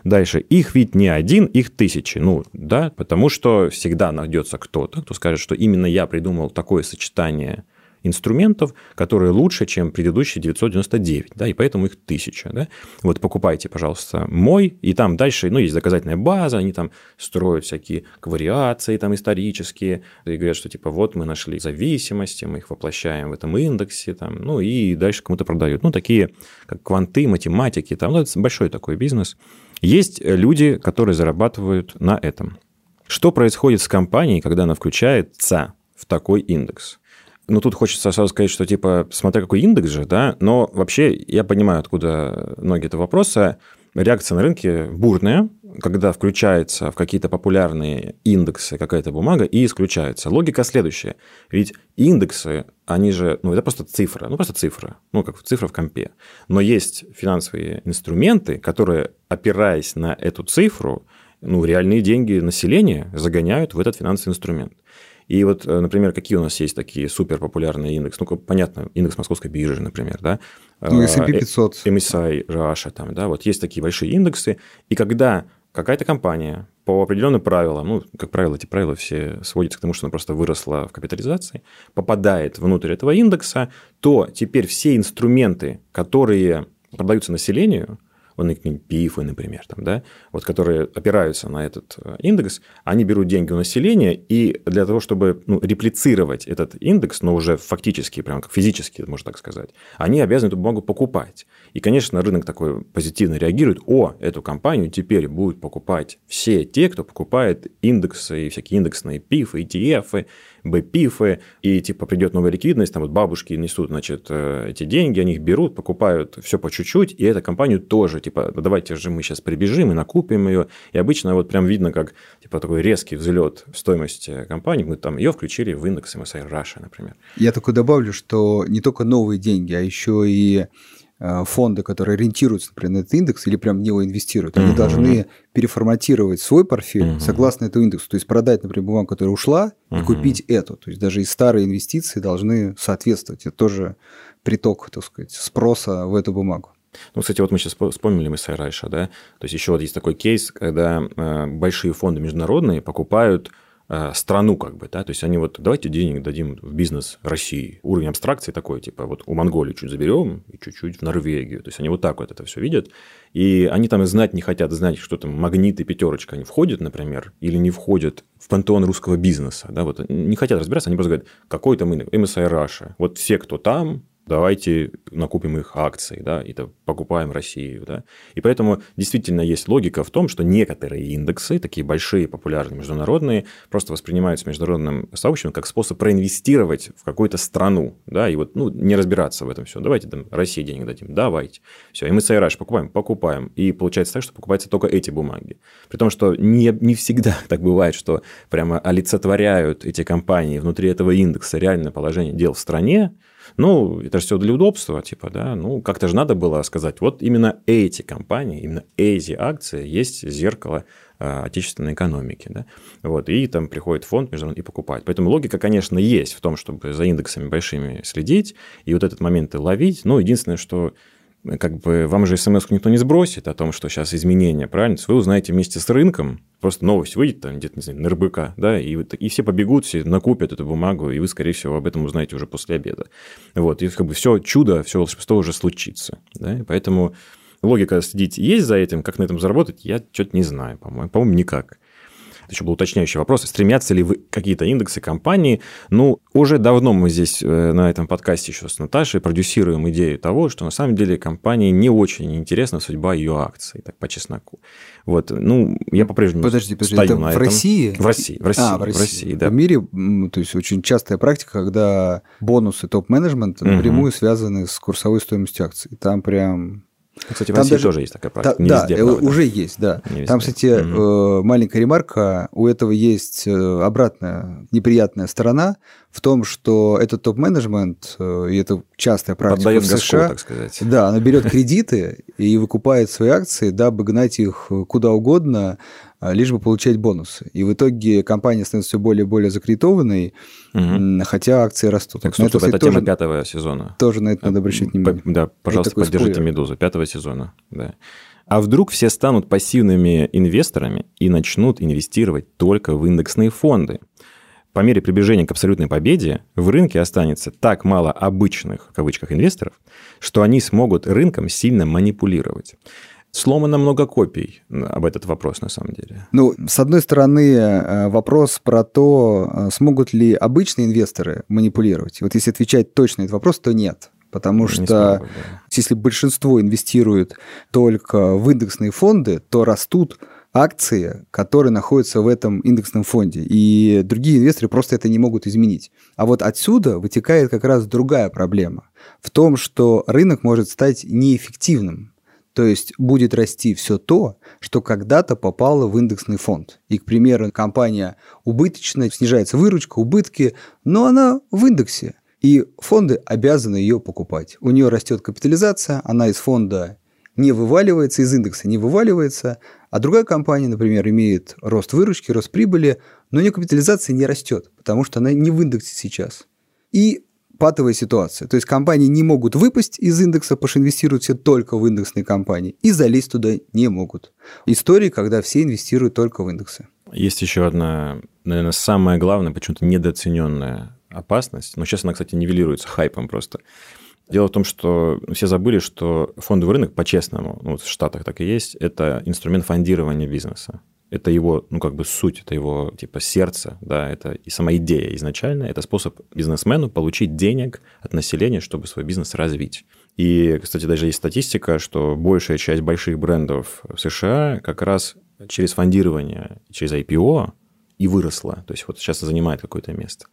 Дальше. Их ведь не один, их тысячи. Ну, да, потому что всегда найдется кто-то, кто скажет, что именно я придумал такое сочетание инструментов, которые лучше, чем предыдущие 999, да, и поэтому их тысяча, да. Вот покупайте, пожалуйста, мой, и там дальше, ну, есть доказательная база, они там строят всякие вариации там исторические, и говорят, что типа вот мы нашли зависимости, мы их воплощаем в этом индексе, там, ну, и дальше кому-то продают. Ну, такие как кванты, математики, там, ну, это большой такой бизнес. Есть люди, которые зарабатывают на этом. Что происходит с компанией, когда она включается в такой индекс? Ну, тут хочется сразу сказать, что, типа, смотря какой индекс же, да, но вообще я понимаю, откуда ноги этого вопроса. Реакция на рынке бурная, когда включается в какие-то популярные индексы какая-то бумага и исключается. Логика следующая. Ведь индексы, они же, ну, это просто цифра, ну, просто цифра, ну, как цифра в компе. Но есть финансовые инструменты, которые, опираясь на эту цифру, ну, реальные деньги населения загоняют в этот финансовый инструмент. И вот, э, например, какие у нас есть такие супер популярные индексы? Ну, понятно, индекс московской биржи, например, да?
Ну, S&P 500.
MSI Russia, там, да, вот есть такие большие индексы. И когда какая-то компания по определенным правилам, ну, как правило, эти правила все сводятся к тому, что она просто выросла в капитализации, попадает внутрь этого индекса, то теперь все инструменты, которые продаются населению, он их пифы, например, там, да, вот, которые опираются на этот э, индекс, они берут деньги у населения, и для того, чтобы ну, реплицировать этот индекс, но уже фактически, прям как физически, можно так сказать, они обязаны эту бумагу покупать. И, конечно, рынок такой позитивно реагирует, о, эту компанию теперь будут покупать все те, кто покупает индексы и всякие индексные пифы, ETF, БПИФы, и типа придет новая ликвидность, там вот бабушки несут, значит, э, эти деньги, они их берут, покупают все по чуть-чуть, и эту компанию тоже, типа, давайте же мы сейчас прибежим и накупим ее. И обычно вот прям видно, как типа такой резкий взлет в стоимости компании, мы там ее включили в индекс MSI Russia, например.
Я такой добавлю, что не только новые деньги, а еще и фонды, которые ориентируются, например, на этот индекс или прям в него инвестируют, они uh-huh. должны переформатировать свой портфель uh-huh. согласно этому индексу. То есть продать, например, бумагу, которая ушла, uh-huh. и купить эту. То есть даже и старые инвестиции должны соответствовать. Это тоже приток, так сказать, спроса в эту бумагу.
Ну, кстати, вот мы сейчас вспомнили мы Сайрайша, да, то есть еще вот есть такой кейс, когда э, большие фонды международные покупают Э, страну как бы, да, то есть они вот давайте денег дадим в бизнес России. Уровень абстракции такой, типа вот у Монголии чуть заберем и чуть-чуть в Норвегию. То есть они вот так вот это все видят. И они там и знать не хотят знать, что там магнит и пятерочка, они входят, например, или не входят в пантеон русского бизнеса. Да, вот не хотят разбираться, они просто говорят, какой там MSI Russia. Вот все, кто там, давайте накупим их акции, да, и покупаем Россию, да. И поэтому действительно есть логика в том, что некоторые индексы, такие большие, популярные, международные, просто воспринимаются международным сообществом как способ проинвестировать в какую-то страну, да, и вот, ну, не разбираться в этом все. Давайте там России денег дадим, давайте. Все, и мы MSI покупаем, покупаем. И получается так, что покупаются только эти бумаги. При том, что не, не всегда так бывает, что прямо олицетворяют эти компании внутри этого индекса реальное положение дел в стране, ну, это же все для удобства, типа, да, ну, как-то же надо было сказать, вот именно эти компании, именно эти акции есть зеркало а, отечественной экономики, да, вот, и там приходит фонд международный и покупает. Поэтому логика, конечно, есть в том, чтобы за индексами большими следить и вот этот момент ловить, но единственное, что как бы вам же смс никто не сбросит о том, что сейчас изменения, правильно? Вы узнаете вместе с рынком, просто новость выйдет там где-то, не знаю, на РБК, да, и, и все побегут, все накупят эту бумагу, и вы, скорее всего, об этом узнаете уже после обеда. Вот, и как бы все чудо, все волшебство уже случится, да, и поэтому логика следить есть за этим, как на этом заработать, я что-то не знаю, по-моему, по-моему, никак это еще был уточняющий вопрос, стремятся ли вы какие-то индексы компании. Ну, уже давно мы здесь э, на этом подкасте еще с Наташей продюсируем идею того, что на самом деле компании не очень интересна судьба ее акций, так по чесноку. Вот, ну, я по-прежнему
подожди, подожди, стою это на в этом. России?
В России, в России, а, в России, в России, да.
В мире, то есть очень частая практика, когда бонусы топ-менеджмента напрямую угу. связаны с курсовой стоимостью акций. Там прям
кстати, в России даже, тоже есть такая практика.
Та, не да, везде, э, правда. уже есть, да. Не Там, кстати, угу. маленькая ремарка, у этого есть э, обратная неприятная сторона в том, что этот топ-менеджмент, и это частая практика
Поддает
в США,
так сказать.
Да, она берет кредиты и выкупает свои акции, дабы гнать их куда угодно, лишь бы получать бонусы. И в итоге компания становится все более и более закредитованной, угу. хотя акции растут.
Так, стоп, это, это тема пятого сезона.
Тоже на это надо обращать внимание.
Да, пожалуйста, поддержите спойлер. «Медузу» пятого сезона. Да. А вдруг все станут пассивными инвесторами и начнут инвестировать только в индексные фонды? по мере приближения к абсолютной победе в рынке останется так мало обычных, в кавычках, инвесторов, что они смогут рынком сильно манипулировать. Сломано много копий об этот вопрос, на самом деле.
Ну, с одной стороны, э, вопрос про то, э, смогут ли обычные инвесторы манипулировать. Вот если отвечать точно на этот вопрос, то нет. Потому не что смогу, да. если большинство инвестирует только в индексные фонды, то растут акции, которые находятся в этом индексном фонде. И другие инвесторы просто это не могут изменить. А вот отсюда вытекает как раз другая проблема. В том, что рынок может стать неэффективным. То есть будет расти все то, что когда-то попало в индексный фонд. И, к примеру, компания убыточная, снижается выручка, убытки, но она в индексе. И фонды обязаны ее покупать. У нее растет капитализация, она из фонда не вываливается, из индекса не вываливается, а другая компания, например, имеет рост выручки, рост прибыли, но у нее капитализация не растет, потому что она не в индексе сейчас. И патовая ситуация. То есть компании не могут выпасть из индекса, потому что инвестируют все только в индексные компании, и залезть туда не могут. Истории, когда все инвестируют только в индексы.
Есть еще одна, наверное, самая главная, почему-то недооцененная опасность. Но сейчас она, кстати, нивелируется хайпом просто. Дело в том, что все забыли, что фондовый рынок, по-честному, ну, в Штатах так и есть, это инструмент фондирования бизнеса это его, ну, как бы суть, это его, типа, сердце, да, это и сама идея изначально, это способ бизнесмену получить денег от населения, чтобы свой бизнес развить. И, кстати, даже есть статистика, что большая часть больших брендов в США как раз через фондирование, через IPO и выросла. То есть вот сейчас занимает какое-то место.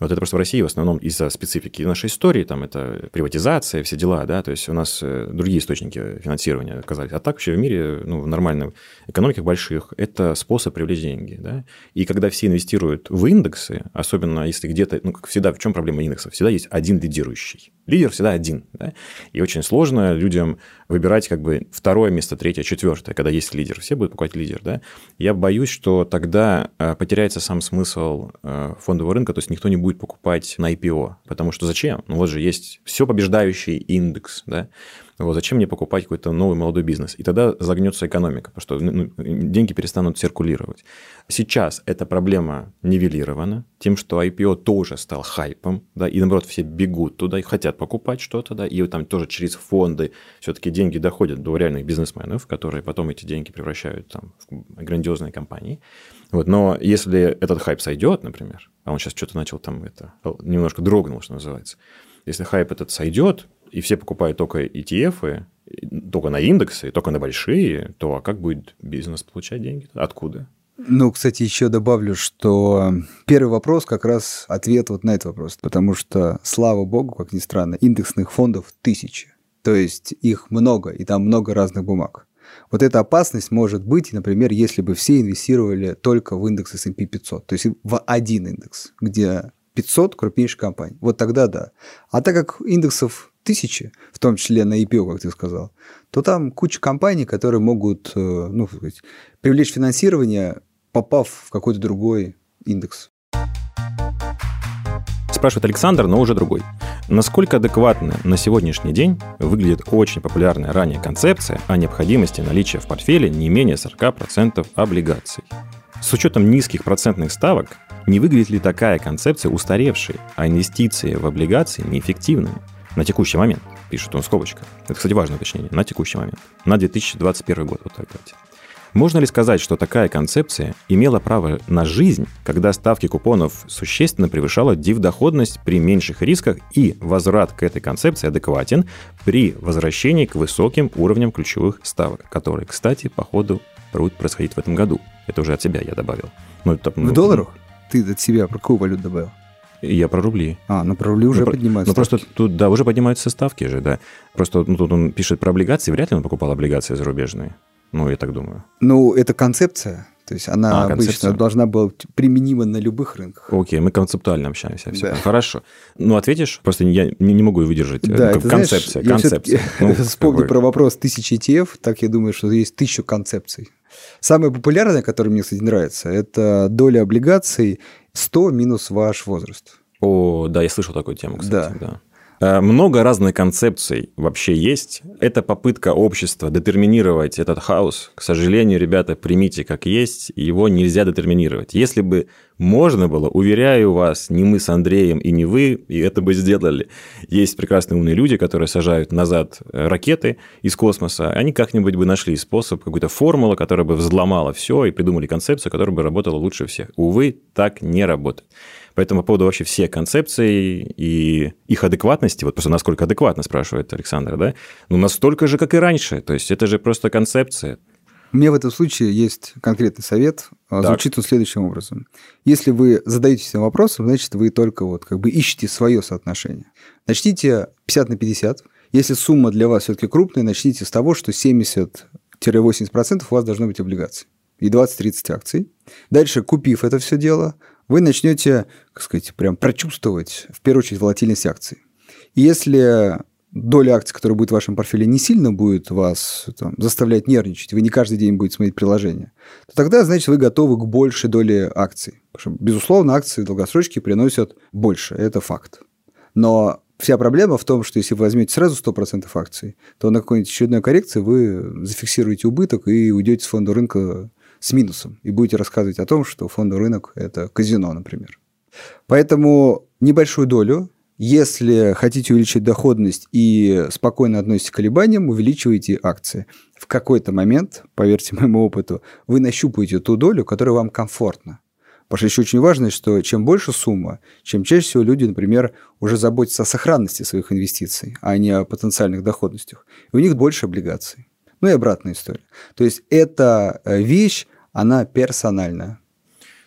Вот это просто в России в основном из-за специфики нашей истории, там это приватизация, все дела, да, то есть у нас э, другие источники финансирования оказались. А так вообще в мире, ну, в нормальных экономиках больших, это способ привлечь деньги, да. И когда все инвестируют в индексы, особенно если где-то, ну, как всегда, в чем проблема индексов? Всегда есть один лидирующий. Лидер всегда один, да. И очень сложно людям выбирать как бы второе место, третье, четвертое, когда есть лидер. Все будут покупать лидер, да. Я боюсь, что тогда э, потеряется сам смысл э, фондового рынка, то есть никто не будет покупать на IPO. Потому что зачем? Ну вот же есть все побеждающий индекс, да? Вот зачем мне покупать какой-то новый молодой бизнес? И тогда загнется экономика, потому что ну, деньги перестанут циркулировать. Сейчас эта проблема нивелирована тем, что IPO тоже стал хайпом, да, и наоборот все бегут туда и хотят покупать что-то, да, и там тоже через фонды все-таки деньги доходят до реальных бизнесменов, которые потом эти деньги превращают там в грандиозные компании. Вот, но если этот хайп сойдет, например, а он сейчас что-то начал там это немножко дрогнул, что называется, если хайп этот сойдет, и все покупают только ETF, только на индексы, только на большие, то а как будет бизнес получать деньги? Откуда?
Ну, кстати, еще добавлю, что первый вопрос как раз ответ вот на этот вопрос, потому что, слава богу, как ни странно, индексных фондов тысячи. То есть их много, и там много разных бумаг. Вот эта опасность может быть, например, если бы все инвестировали только в индекс S&P 500, то есть в один индекс, где 500 крупнейших компаний. Вот тогда да. А так как индексов тысячи, в том числе на IPO, как ты сказал, то там куча компаний, которые могут э, ну, сказать, привлечь финансирование, попав в какой-то другой индекс.
Спрашивает Александр, но уже другой. Насколько адекватно на сегодняшний день выглядит очень популярная ранее концепция о необходимости наличия в портфеле не менее 40% облигаций? С учетом низких процентных ставок, не выглядит ли такая концепция устаревшей, а инвестиции в облигации неэффективными? На текущий момент, пишет он скобочка. Это, кстати, важное уточнение. На текущий момент. На 2021 год. Вот так давайте. Можно ли сказать, что такая концепция имела право на жизнь, когда ставки купонов существенно превышала див-доходность при меньших рисках и возврат к этой концепции адекватен при возвращении к высоким уровням ключевых ставок, которые, кстати, по ходу будут происходить в этом году. Это уже от себя я добавил.
Ну, это, ну, в долларах? Ты от себя про какую валюту добавил?
Я про рубли.
А, ну про рубли уже ну, поднимаются.
Ну просто тут, да, уже поднимаются ставки же, да. Просто ну, тут он пишет про облигации, вряд ли он покупал облигации зарубежные. Ну, я так думаю.
Ну, это концепция. То есть она а, обычно концепция. должна была применима на любых рынках.
Окей, мы концептуально общаемся. Все. Да. Хорошо. Ну, ответишь? Просто я не, не могу выдержать.
Да,
это, концепция.
Знаешь, концепция. Ну, вспомни про вопрос тысячи ETF, так я думаю, что есть тысячу концепций. Самая популярная, которая мне, кстати, нравится, это доля облигаций 100 минус ваш возраст.
О, да, я слышал такую тему, кстати. Да. да. Э, много разных концепций вообще есть. Это попытка общества детерминировать этот хаос. К сожалению, ребята, примите как есть, его нельзя детерминировать. Если бы Можно было, уверяю вас, не мы с Андреем и не вы, и это бы сделали. Есть прекрасные умные люди, которые сажают назад э, ракеты из космоса, они как-нибудь бы нашли способ, какую-то формулу, которая бы взломала все и придумали концепцию, которая бы работала лучше всех. Увы, так не работает. Поэтому по поводу вообще всех концепций и их адекватности, вот просто насколько адекватно, спрашивает Александр, да, ну настолько же, как и раньше. То есть это же просто концепция.
У меня в этом случае есть конкретный совет. А, так. Звучит он следующим образом. Если вы задаетесь этим вопросом, значит, вы только вот как бы ищете свое соотношение. Начните 50 на 50. Если сумма для вас все-таки крупная, начните с того, что 70-80% у вас должно быть облигаций и 20-30 акций. Дальше, купив это все дело, вы начнете, как сказать, прям прочувствовать, в первую очередь, волатильность акций. И если доля акций, которая будет в вашем портфеле, не сильно будет вас там, заставлять нервничать, вы не каждый день будете смотреть приложение, то тогда, значит, вы готовы к большей доле акций. Потому что, безусловно, акции долгосрочки приносят больше, это факт. Но вся проблема в том, что если вы возьмете сразу 100% акций, то на какой-нибудь очередной коррекции вы зафиксируете убыток и уйдете с фонда рынка с минусом и будете рассказывать о том, что фондовый рынок – это казино, например. Поэтому небольшую долю если хотите увеличить доходность и спокойно относитесь к колебаниям, увеличивайте акции. В какой-то момент, поверьте моему опыту, вы нащупаете ту долю, которая вам комфортна. Потому что еще очень важно, что чем больше сумма, чем чаще всего люди, например, уже заботятся о сохранности своих инвестиций, а не о потенциальных доходностях. И у них больше облигаций. Ну и обратная история. То есть эта э, вещь, она персональная.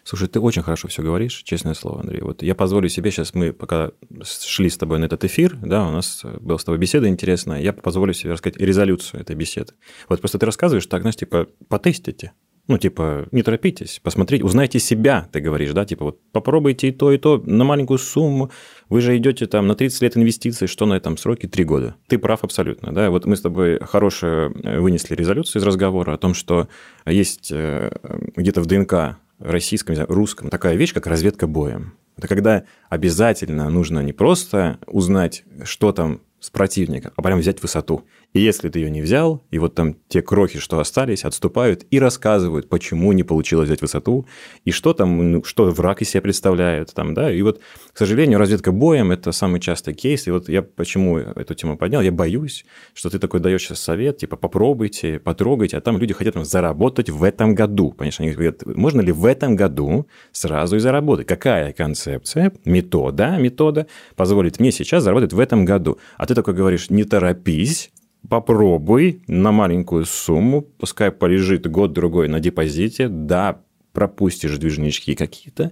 Слушай, ты очень хорошо все говоришь, честное слово, Андрей. Вот я позволю себе сейчас, мы пока шли с тобой на этот эфир, да, у нас была с тобой беседа интересная, я позволю себе рассказать резолюцию этой беседы. Вот просто ты рассказываешь так, знаешь, типа, потестите, ну, типа, не торопитесь, посмотрите, узнайте себя, ты говоришь, да, типа, вот попробуйте и то, и то на маленькую сумму, вы же идете там на 30 лет инвестиций, что на этом сроке? Три года. Ты прав абсолютно, да, вот мы с тобой хорошую э, вынесли резолюцию из разговора о том, что есть э, где-то в ДНК российском, русском такая вещь, как разведка боем. Это когда обязательно нужно не просто узнать, что там с противника, а прям взять высоту. И если ты ее не взял, и вот там те крохи, что остались, отступают и рассказывают, почему не получилось взять высоту, и что там, ну, что враг из себя представляет, там, да, и вот, к сожалению, разведка боем – это самый частый кейс, и вот я почему эту тему поднял, я боюсь, что ты такой даешь сейчас совет, типа, попробуйте, потрогайте, а там люди хотят там, заработать в этом году, понимаешь, они говорят, можно ли в этом году сразу и заработать? Какая концепция, метода, метода позволит мне сейчас заработать в этом году? А ты такой говоришь, не торопись, попробуй на маленькую сумму, пускай полежит год-другой на депозите, да, пропустишь движнички какие-то,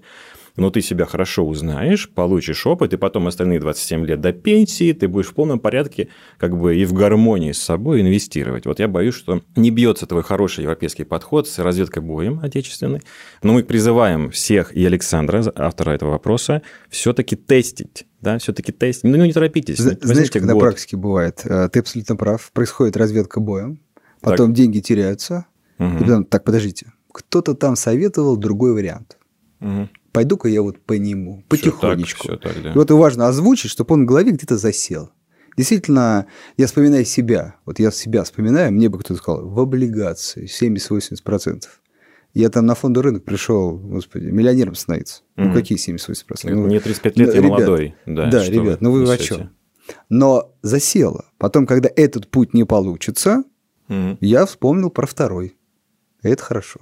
но ты себя хорошо узнаешь, получишь опыт, и потом остальные 27 лет до пенсии ты будешь в полном порядке как бы и в гармонии с собой инвестировать. Вот я боюсь, что не бьется твой хороший европейский подход с разведкой боем отечественной, но мы призываем всех и Александра, автора этого вопроса, все-таки тестить да, все-таки тест. Ну, не торопитесь.
Знаешь, как на практике бывает? Э, ты абсолютно прав. Происходит разведка боем, потом так. деньги теряются. Угу. И потом, так, подождите, кто-то там советовал другой вариант. Угу. Пойду-ка я вот по нему, потихонечку. Все так, все так, да. И вот и важно озвучить, чтобы он в голове где-то засел. Действительно, я вспоминаю себя. Вот я себя вспоминаю, мне бы кто-то сказал, в облигации 70-80%. Я там на фонду рынок пришел, господи, миллионером становиться. Mm-hmm. Ну, какие 78%?
Ну, Мне 35 лет, ну, я ребят, молодой. Да,
да ребят, ну вы о чем? Но засело. Потом, когда этот путь не получится, mm-hmm. я вспомнил про второй. Это хорошо.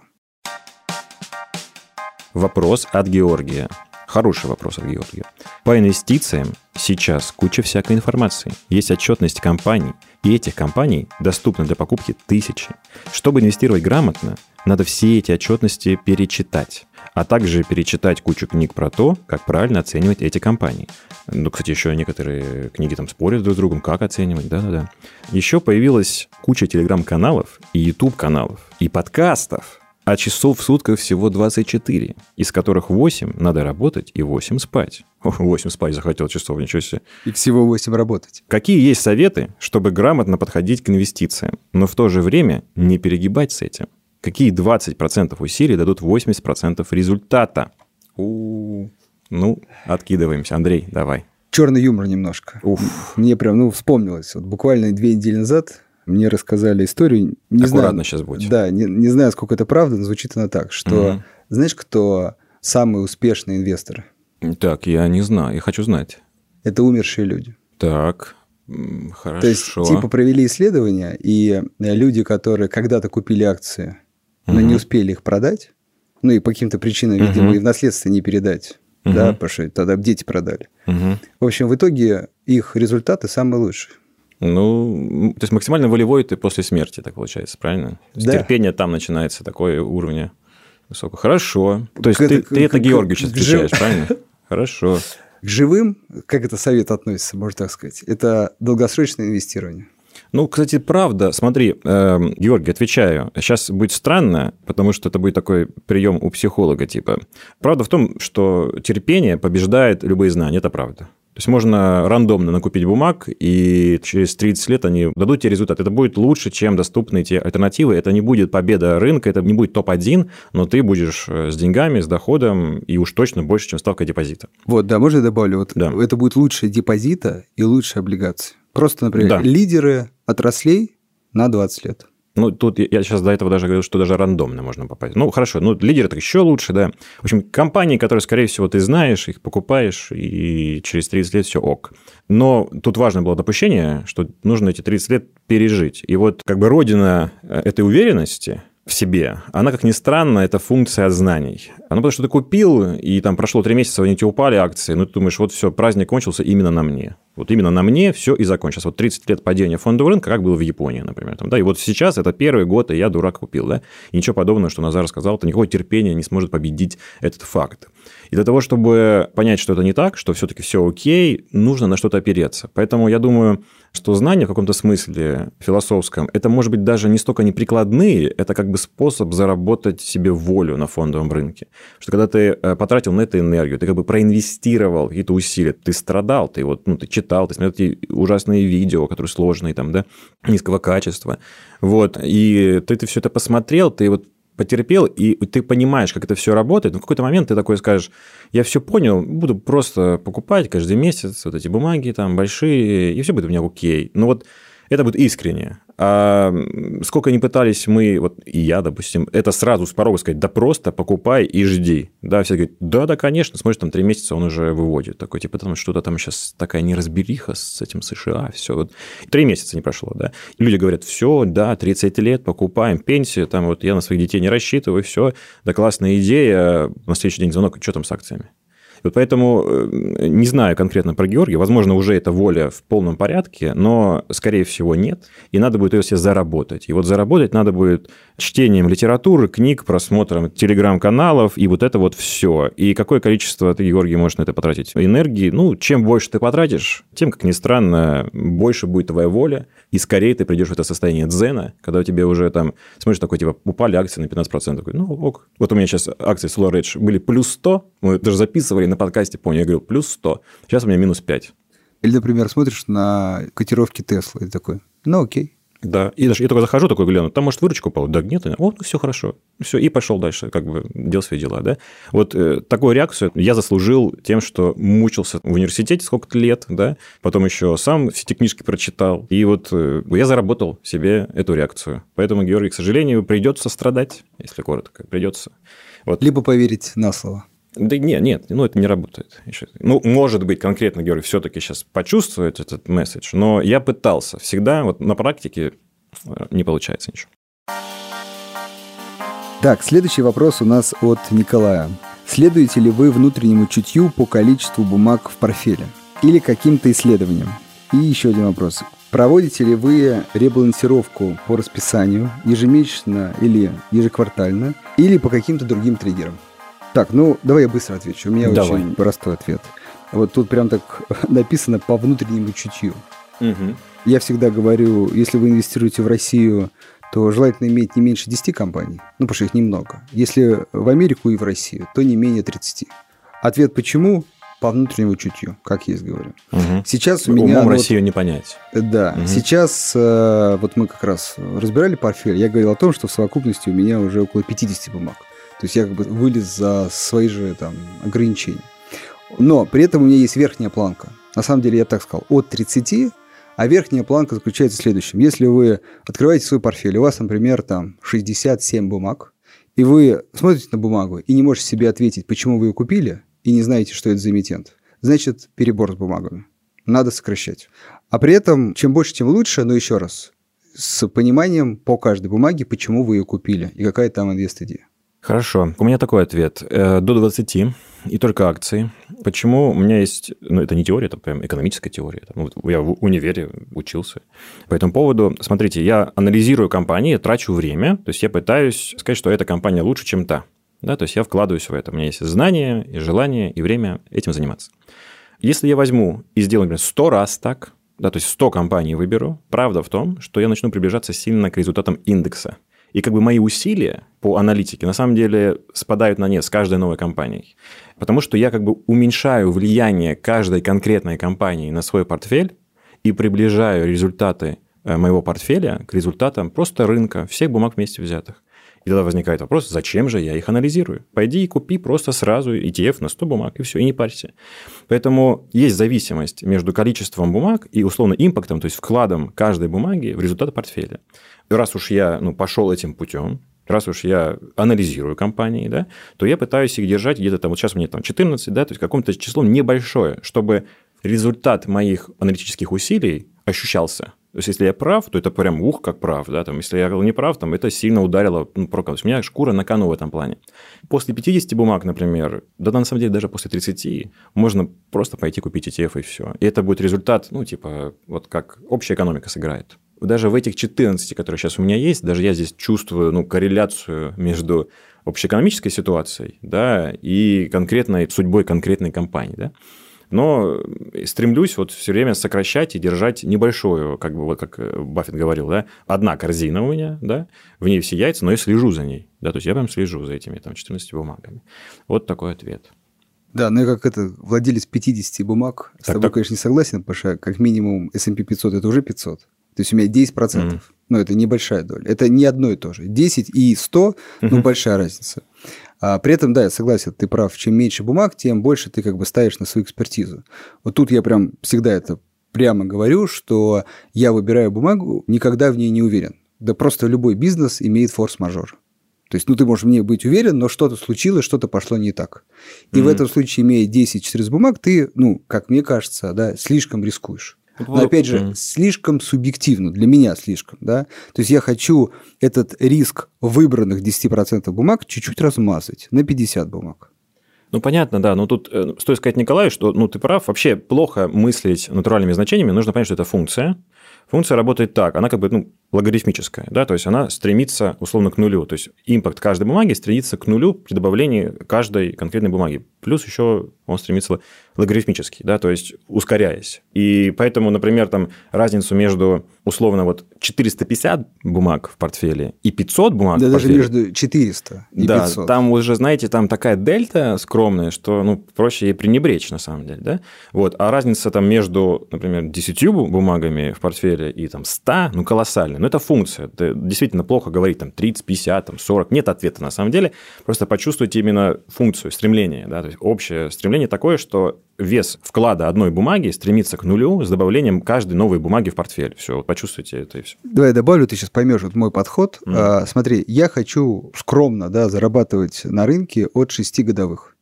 Вопрос от Георгия. Хороший вопрос от Георгия. По инвестициям сейчас куча всякой информации. Есть отчетность компаний, и этих компаний доступны для покупки тысячи. Чтобы инвестировать грамотно, надо все эти отчетности перечитать, а также перечитать кучу книг про то, как правильно оценивать эти компании. Ну, кстати, еще некоторые книги там спорят друг с другом, как оценивать, да-да-да. Еще появилась куча телеграм-каналов и YouTube-каналов, и подкастов, а часов в сутках всего 24, из которых 8 надо работать и 8 спать. О, 8 спать захотел часов, ничего себе.
И всего 8 работать.
Какие есть советы, чтобы грамотно подходить к инвестициям, но в то же время не перегибать с этим? Какие 20% усилий дадут 80% результата? У, ну, откидываемся. Андрей, давай.
Черный юмор немножко. Уф. Мне прям, ну, вспомнилось. Вот буквально две недели назад мне рассказали историю.
Не Аккуратно знаю, сейчас будет.
Да, не, не знаю, сколько это правда, но звучит она так, что, угу. знаешь, кто самые успешные инвесторы?
Так, я не знаю, я хочу знать.
Это умершие люди.
Так, хорошо.
То есть, типа, провели исследования, и люди, которые когда-то купили акции, но не успели их продать, ну и по каким-то причинам, видимо, и в наследство не передать, да, потому что тогда дети продали. В общем, в итоге их результаты самые лучшие.
Ну, то есть максимально волевой ты после смерти, так получается, правильно?
Да.
терпение там начинается такое уровня высокого. Хорошо. То есть
К
ты,
это-
ты это
к-
Георгию
к-
сейчас
к жив-
правильно? Хорошо.
К живым, как это совет относится, можно так сказать, это долгосрочное инвестирование.
Ну, кстати, правда, смотри, эм, Георгий, отвечаю. Сейчас будет странно, потому что это будет такой прием у психолога типа. Правда в том, что терпение побеждает любые знания, это правда. То есть можно рандомно накупить бумаг, и через 30 лет они дадут тебе результат. Это будет лучше, чем доступные те альтернативы. Это не будет победа рынка, это не будет топ-1, но ты будешь э, с деньгами, с доходом, и уж точно больше, чем ставка депозита.
Вот, да, можно я добавлю? Вот
Да.
это будет лучше депозита и лучше облигации. Просто, например,
Да.
лидеры отраслей на 20 лет.
Ну, тут я- сейчас до этого даже говорил, что даже рандомно можно попасть. Ну, хорошо, ну, лидеры так еще лучше, да. В общем, компании, которые, скорее всего, ты знаешь, их покупаешь, и через 30 лет все ок. Но тут важно было допущение, что нужно эти 30 лет пережить. И вот как бы родина э, этой уверенности в себе, она, как ни странно, это функция от знаний. Ну, потому что ты купил, и там прошло три месяца, они тебе упали акции, ну, ты думаешь, вот все, праздник кончился именно на мне. Вот именно на мне все и закончилось. Вот 30 лет падения фондового рынка, как было в Японии, например. Там, да, и вот сейчас это первый год, и я дурак купил, да. И ничего подобного, что Назар сказал, то никакого терпения не сможет победить этот факт. И для того, чтобы понять, что это не так, что все-таки все окей, нужно на что-то опереться. Поэтому я думаю, что знания в каком-то смысле философском, это может быть даже не столько не прикладные, это как бы способ заработать себе волю на фондовом рынке. Что когда ты э, потратил на это энергию, ты как бы проинвестировал какие-то усилия, ты страдал, ты вот, ну, ты читал, ты смотрел эти ужасные видео, которые сложные там, да, низкого качества, вот, и ты, ты все это посмотрел, ты вот потерпел, и ты понимаешь, как это все работает, но в какой-то момент ты такой скажешь, я все понял, буду просто покупать каждый месяц вот эти бумаги там большие, и все будет у меня окей. Но вот это будет искренне. А сколько не пытались мы, вот и я, допустим, это сразу с порога сказать, да просто покупай и жди. Да, все говорят, да, да, конечно, смотришь, там три месяца он уже выводит. Такой, типа, там что-то там сейчас такая неразбериха с этим США, все. Вот. Три месяца не прошло, да. Люди говорят, все, да, 30 лет, покупаем, пенсию, там вот я на своих детей не рассчитываю, все, да, классная идея, на следующий день звонок, что там с акциями? Вот поэтому э, не знаю конкретно про Георгия, возможно, уже эта воля в полном порядке, но, скорее всего, нет, и надо будет ее себе заработать. И вот заработать надо будет чтением литературы, книг, просмотром телеграм-каналов, и вот это вот все. И какое количество ты, Георгий, можешь на это потратить энергии? Ну, чем больше ты потратишь, тем, как ни странно, больше будет твоя воля, и скорее ты придешь в это состояние дзена, когда у тебя уже там, смотришь, такой, типа, упали акции на 15%. Такой, ну, ок. Вот у меня сейчас акции Solar Edge были плюс 100, мы даже записывали на подкасте, помню, я говорил, плюс 100, сейчас у меня минус 5.
Или, например, смотришь на котировки Теслы и такой, ну окей.
Да, и даже я только захожу, такой гляну, там, может, выручка упала? Да нет, о, ну все хорошо. Все, и пошел дальше, как бы делал свои дела, да. Вот э, такую реакцию я заслужил тем, что мучился в университете сколько-то лет, да, потом еще сам все эти книжки прочитал, и вот э, я заработал себе эту реакцию. Поэтому, Георгий, к сожалению, придется страдать, если коротко, придется. Вот.
Либо поверить на слово.
Да нет, нет, ну это не работает. Ну, может быть, конкретно, Георгий, все-таки сейчас почувствует этот месседж, но я пытался. Всегда вот на практике э, не получается ничего.
Так, следующий вопрос у нас от Николая. Следуете ли вы внутреннему чутью по количеству бумаг в портфеле? Или каким-то исследованиям? И еще один вопрос. Проводите ли вы ребалансировку по расписанию ежемесячно или ежеквартально, или по каким-то другим триггерам? Так, ну, давай я быстро отвечу. У меня
Давай.
очень простой ответ. Вот тут прям так написано по внутреннему чутью. Я всегда говорю, если вы инвестируете в Россию, то желательно иметь не меньше 10 компаний, ну, потому что их немного. Если в Америку и в Россию, то не менее 30. Ответ почему? По внутреннему чутью, как я и говорю.
Мгм.
Сейчас у меня...
Умом
ну, вот,
Россию не понять.
да,
Мгм.
сейчас э, вот мы как раз разбирали портфель, я говорил о том, что в совокупности у меня уже около 50 бумаг. То есть я как бы вылез за свои же там ограничения. Но при этом у меня есть верхняя планка. На самом деле я так сказал, от 30, а верхняя планка заключается в следующем. Если вы открываете свой портфель, у вас, например, там 67 бумаг, и вы смотрите на бумагу и не можете себе ответить, почему вы ее купили, и не знаете, что это за эмитент, значит, перебор с бумагами. Надо сокращать. А при этом, чем больше, тем лучше, но еще раз, с пониманием по каждой бумаге, почему вы ее купили и какая там инвест-идея.
Хорошо. У меня такой ответ. Э, до 20 и только акции. Почему? У меня есть... Ну, это не теория, это прям экономическая теория. Ну, я в универе учился. По этому поводу, смотрите, я анализирую компании, трачу время, то есть я пытаюсь сказать, что эта компания лучше, чем та. Да, то есть я вкладываюсь в это. У меня есть знания, и желание, и время этим заниматься. Если я возьму и сделаю, например, 100 раз так, да, то есть 100 компаний выберу, правда в том, что я начну приближаться сильно к результатам индекса. И как бы мои усилия по аналитике на самом деле спадают на нет с каждой новой компанией. Потому что я как бы уменьшаю влияние каждой конкретной компании на свой портфель и приближаю результаты э, моего портфеля к результатам просто рынка, всех бумаг вместе взятых. И тогда возникает вопрос, зачем же я их анализирую? Пойди и купи просто сразу ETF на 100 бумаг, и все, и не парься. Поэтому есть зависимость между количеством бумаг и условно импактом, то есть вкладом каждой бумаги в результат портфеля. Раз уж я ну, пошел этим путем, раз уж я анализирую компании, да, то я пытаюсь их держать где-то там, вот сейчас мне там 14, да, то есть каком-то числом небольшое, чтобы результат моих аналитических усилий ощущался. То есть, если я прав, то это прям ух, как прав, да, там, если я не прав, там, это сильно ударило, ну, про, то есть, у меня шкура на кону в этом плане. После 50 бумаг, например, да, на самом деле, даже после 30, можно просто пойти купить ETF и все. И это будет результат, ну, типа, вот как общая экономика сыграет. Даже в этих 14, которые сейчас у меня есть, даже я здесь чувствую, ну, корреляцию между общеэкономической ситуацией, да, и конкретной судьбой конкретной компании, да но стремлюсь вот все время сокращать и держать небольшую, как бы вот как э, Баффет говорил, да, одна корзина у меня, да, в ней все яйца, но я слежу за ней, да, то есть я прям слежу за этими там 14 бумагами. Вот такой ответ.
Да, ну я как это, владелец 50 бумаг, так, с тобой, так... конечно, не согласен, потому что как минимум S&P 500 это уже 500. То есть у меня 10%. Mm. Ну, это небольшая доля. Это не одно и то же. 10 и 100, ну, большая разница. А при этом, да, я согласен, ты прав, чем меньше бумаг, тем больше ты как бы ставишь на свою экспертизу. Вот тут я прям всегда это прямо говорю, что я выбираю бумагу, никогда в ней не уверен. Да просто любой бизнес имеет форс-мажор. То есть, ну, ты можешь мне быть уверен, но что-то случилось, что-то пошло не так. И mm-hmm. в этом случае, имея 10-4 бумаг, ты, ну, как мне кажется, да, слишком рискуешь. Но опять же, mm. слишком субъективно, для меня слишком, да. То есть я хочу этот риск выбранных 10% бумаг чуть-чуть размазать на 50 бумаг.
Ну, понятно, да. Но тут э, стоит сказать Николаю, что ну, ты прав. Вообще плохо мыслить натуральными значениями. Нужно понять, что это функция. Функция работает так. Она как бы ну, логарифмическая, да, то есть она стремится условно к нулю. То есть импакт каждой бумаги стремится к нулю при добавлении каждой конкретной бумаги. Плюс еще он стремится логарифмически, да, то есть ускоряясь. И поэтому, например, там разницу между условно вот 450 бумаг в портфеле и 500 бумаг
да,
в
даже между 400 и
да,
500.
там уже, знаете, там такая дельта скромная, что, ну, проще ей пренебречь на самом деле, да. Вот, а разница там между, например, 10 бумагами в портфеле и там 100, ну, колоссальная. Но это функция. Это действительно плохо говорить там 30, 50, там 40. Нет ответа на самом деле. Просто почувствуйте именно функцию, стремление, да, то есть общее стремление такое, что вес вклада одной бумаги стремится к нулю с добавлением каждой новой бумаги в портфель. Все, вот почувствуйте это и все.
Давай я добавлю, ты сейчас поймешь вот мой подход. Mm. А, смотри, я хочу скромно да, зарабатывать на рынке от 6 годовых.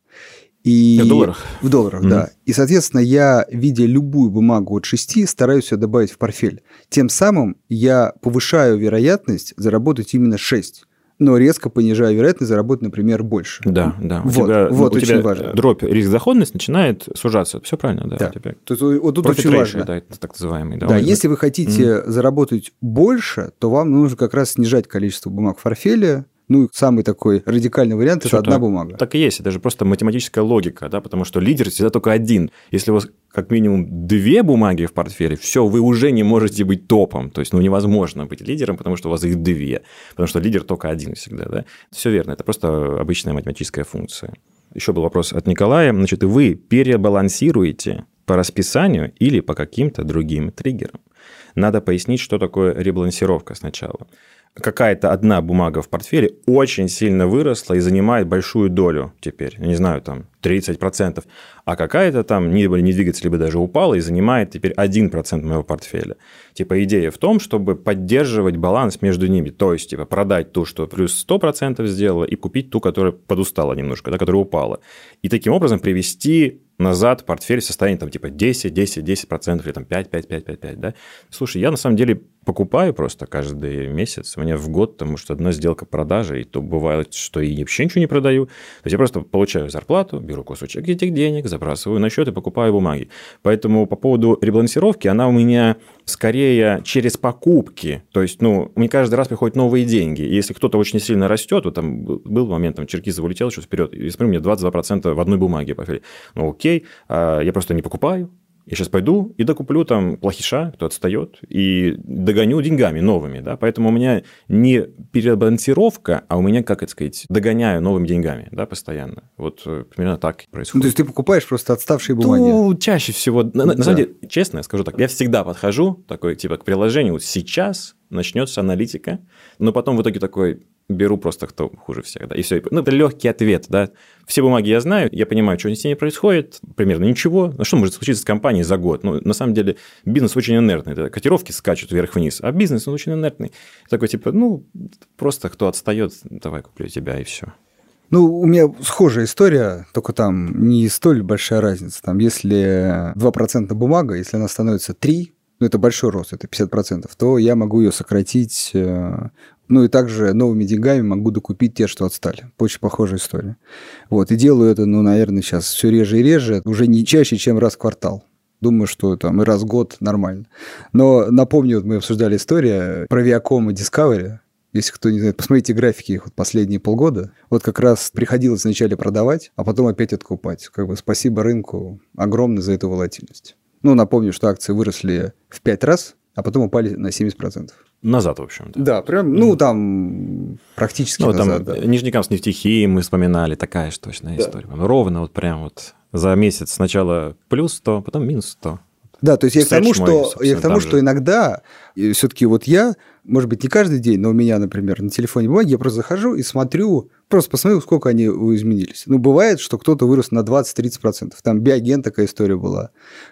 И... В долларах?
В долларах, mm да. И, соответственно, я, видя любую бумагу от 6, стараюсь ее добавить в портфель. Тем самым я повышаю вероятность заработать именно 6 но резко понижая вероятность заработать, например, больше.
Да, да.
У вот, тебя, вот у очень тебя важно.
дробь риск-доходность начинает сужаться. Все правильно, да.
да. Тебя... То есть вот тут очень важно.
Да, так называемый.
Да, да если вы хотите mm. заработать больше, то вам нужно как раз снижать количество бумаг в портфеле, ну, самый такой радикальный вариант – это одна бумага.
Так и есть, это же просто математическая логика, да, потому что лидер всегда только один. Если у вас как минимум две бумаги в портфеле, все, вы уже не можете быть топом. То есть, ну, невозможно быть лидером, потому что у вас их две, потому что лидер только один всегда, да. Все верно, это просто обычная математическая функция. Еще был вопрос от Николая. Значит, вы перебалансируете по расписанию или по каким-то другим триггерам. Надо пояснить, что такое ребалансировка сначала какая-то одна бумага в портфеле очень сильно выросла и занимает большую долю теперь. Я не знаю, там 30%, а какая-то там либо не двигается, либо даже упала и занимает теперь 1% моего портфеля. Типа идея в том, чтобы поддерживать баланс между ними, то есть типа продать ту, что плюс 100% сделала, и купить ту, которая подустала немножко, да, которая упала. И таким образом привести назад портфель в состоянии там типа 10, 10, 10 процентов или там 5, 5, 5, 5, 5, да. Слушай, я на самом деле покупаю просто каждый месяц, у меня в год, потому что одна сделка продажи, и то бывает, что и вообще ничего не продаю. То есть я просто получаю зарплату, беру кусочек этих денег, забрасываю на счет и покупаю бумаги. Поэтому по поводу ребалансировки, она у меня скорее через покупки. То есть, ну, мне каждый раз приходят новые деньги. И если кто-то очень сильно растет, вот там был момент, там Черкизов улетел еще вперед, и смотрю, мне 22% в одной бумаге. Ну, окей, а я просто не покупаю, я сейчас пойду и докуплю там плохиша, кто отстает, и догоню деньгами новыми, да, поэтому у меня не перебалансировка, а у меня, как это сказать, догоняю новыми деньгами, да, постоянно. Вот э, примерно так происходит. Ну,
то есть ты покупаешь просто отставшие бумаги?
Ну, чаще всего, на, да. на самом деле, честно я скажу так, я всегда подхожу такой, типа, к приложению, вот сейчас начнется аналитика, но потом в итоге такой, беру просто кто хуже всех, да, и все. Ну, это легкий ответ, да. Все бумаги я знаю, я понимаю, что с ними происходит, примерно ничего. Ну, что может случиться с компанией за год? Ну, на самом деле, бизнес очень инертный, да, котировки скачут вверх-вниз, а бизнес, он очень инертный. Такой, типа, ну, просто кто отстает, давай куплю тебя, и все.
Ну, у меня схожая история, только там не столь большая разница. Там, если 2% бумага, если она становится 3, ну, это большой рост, это 50%, то я могу ее сократить э, ну и также новыми деньгами могу докупить те, что отстали. Очень похожая история. Вот. И делаю это, ну, наверное, сейчас все реже и реже, уже не чаще, чем раз в квартал. Думаю, что там и раз в год нормально. Но напомню, вот мы обсуждали историю про Viacom и Discovery. Если кто не знает, посмотрите графики их вот последние полгода. Вот как раз приходилось вначале продавать, а потом опять откупать. Как бы спасибо рынку огромное за эту волатильность. Ну, напомню, что акции выросли в 5 раз, а потом упали на 70%.
Назад, в общем.
Да, да прям, ну, там практически ну, назад,
там, да. Нижнекамск нефтехии мы вспоминали, такая же точная да. история. Ну, ровно вот прям вот за месяц сначала плюс 100, потом минус 100.
Да, то есть я к тому, что, я к тому, что иногда все-таки вот я, может быть, не каждый день, но у меня, например, на телефоне бумаги, я просто захожу и смотрю, просто посмотрю, сколько они изменились. Ну, бывает, что кто-то вырос на 20-30%. Там биоген такая история была.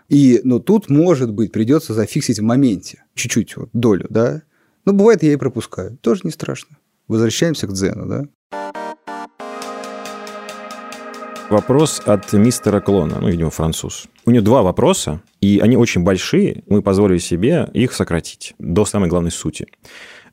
И, но тут, может быть, придется зафиксить в моменте чуть-чуть вот, долю, да, но ну, бывает, я и пропускаю. Тоже не страшно. Возвращаемся к Дзену, да?
Вопрос от мистера Клона, ну, видимо, француз. У него два вопроса, и они очень большие. Мы позволили себе их сократить до самой главной сути.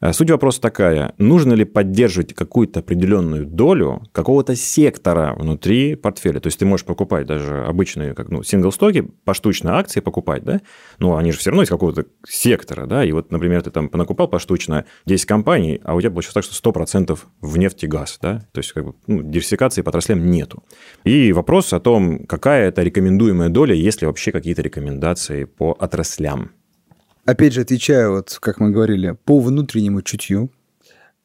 Э, суть вопроса такая. Нужно ли поддерживать какую-то определенную долю какого-то сектора внутри портфеля? То есть ты можешь покупать даже обычные как, ну, сингл-стоки, поштучно акции покупать, да? Но они же все равно из какого-то сектора, да? И вот, например, ты там понакупал поштучно 10 компаний, а у тебя получилось так, что 100% в нефть и газ, да? То есть как бы ну, диверсификации по отраслям нету. И вопрос о том, какая это рекомендуемая доля, есть ли вообще какие-то рекомендации по отраслям.
Опять же, отвечаю, вот, как мы говорили, по внутреннему чутью.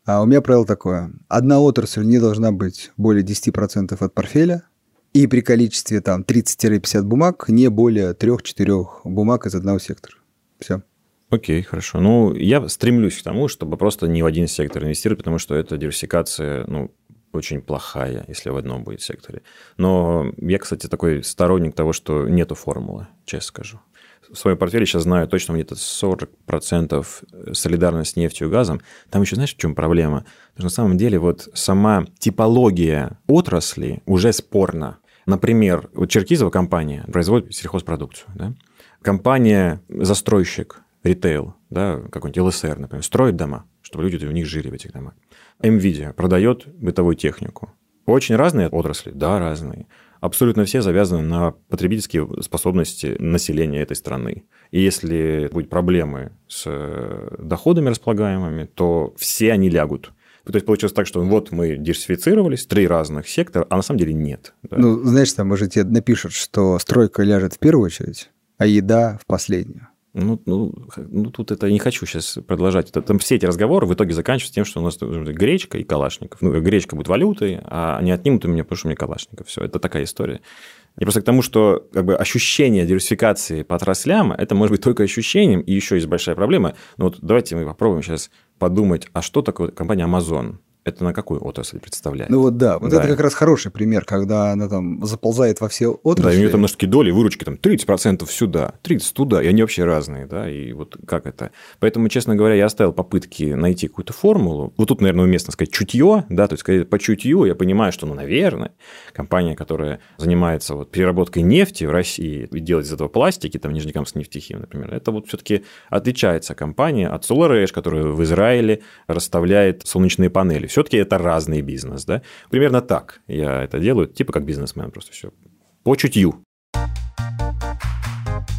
А у меня правило такое. Одна отрасль не должна быть более 10% от портфеля, и при количестве там 30-50 бумаг не более 3-4 бумаг из одного сектора. Все.
Окей, хорошо. Ну, я стремлюсь к тому, чтобы просто не в один сектор инвестировать, потому что это диверсификация, ну, очень плохая, если в одном будет секторе. Но я, кстати, такой сторонник того, что нету формулы, честно скажу в своем портфеле сейчас знаю точно где-то 40% солидарность с нефтью и газом. Там еще знаешь, в чем проблема? Потому что на самом деле вот сама типология отрасли уже спорна. Например, вот Черкизова компания производит сельхозпродукцию. Да? Компания застройщик, ритейл, да, какой-нибудь ЛСР, например, строит дома, чтобы люди в них жили в этих домах. NVIDIA продает бытовую технику. Очень разные отрасли, да, разные абсолютно все завязаны на потребительские способности населения этой страны. И если будут проблемы с э, доходами располагаемыми, то все они лягут. То есть получилось так, что вот мы диверсифицировались, три разных сектора, а на самом деле нет.
Да? Ну, знаешь, там, может, тебе напишут, что стройка ляжет в первую очередь, а еда в последнюю.
Ну, ну, ну, тут это не хочу сейчас продолжать. Это, там все эти разговоры в итоге заканчиваются тем, что у нас гречка и калашников. Ну, гречка будет валютой, а они отнимут у меня, потому что у меня калашников. Все, это такая история. И просто к тому, что как бы, ощущение диверсификации по отраслям, это может быть только ощущением, и еще есть большая проблема. Но вот давайте мы попробуем сейчас подумать, а что такое компания Amazon? Это на какую отрасль представляет?
Ну вот да, вот да. это как раз хороший пример, когда она там заползает во все отрасли.
Да, и у нее там на доли выручки там 30% сюда, 30% туда, и они вообще разные, да, и вот как это. Поэтому, честно говоря, я оставил попытки найти какую-то формулу. Вот тут, наверное, уместно сказать чутье, да, то есть сказать по чутью я понимаю, что, ну, наверное, компания, которая занимается вот переработкой нефти в России и делает из этого пластики, там, Нижнекамск нефтехим, например, это вот все-таки отличается компания от SolarEdge, которая в Израиле расставляет солнечные панели. Все-таки это разный бизнес, да. Примерно так я это делаю, типа как бизнесмен просто все. По чутью.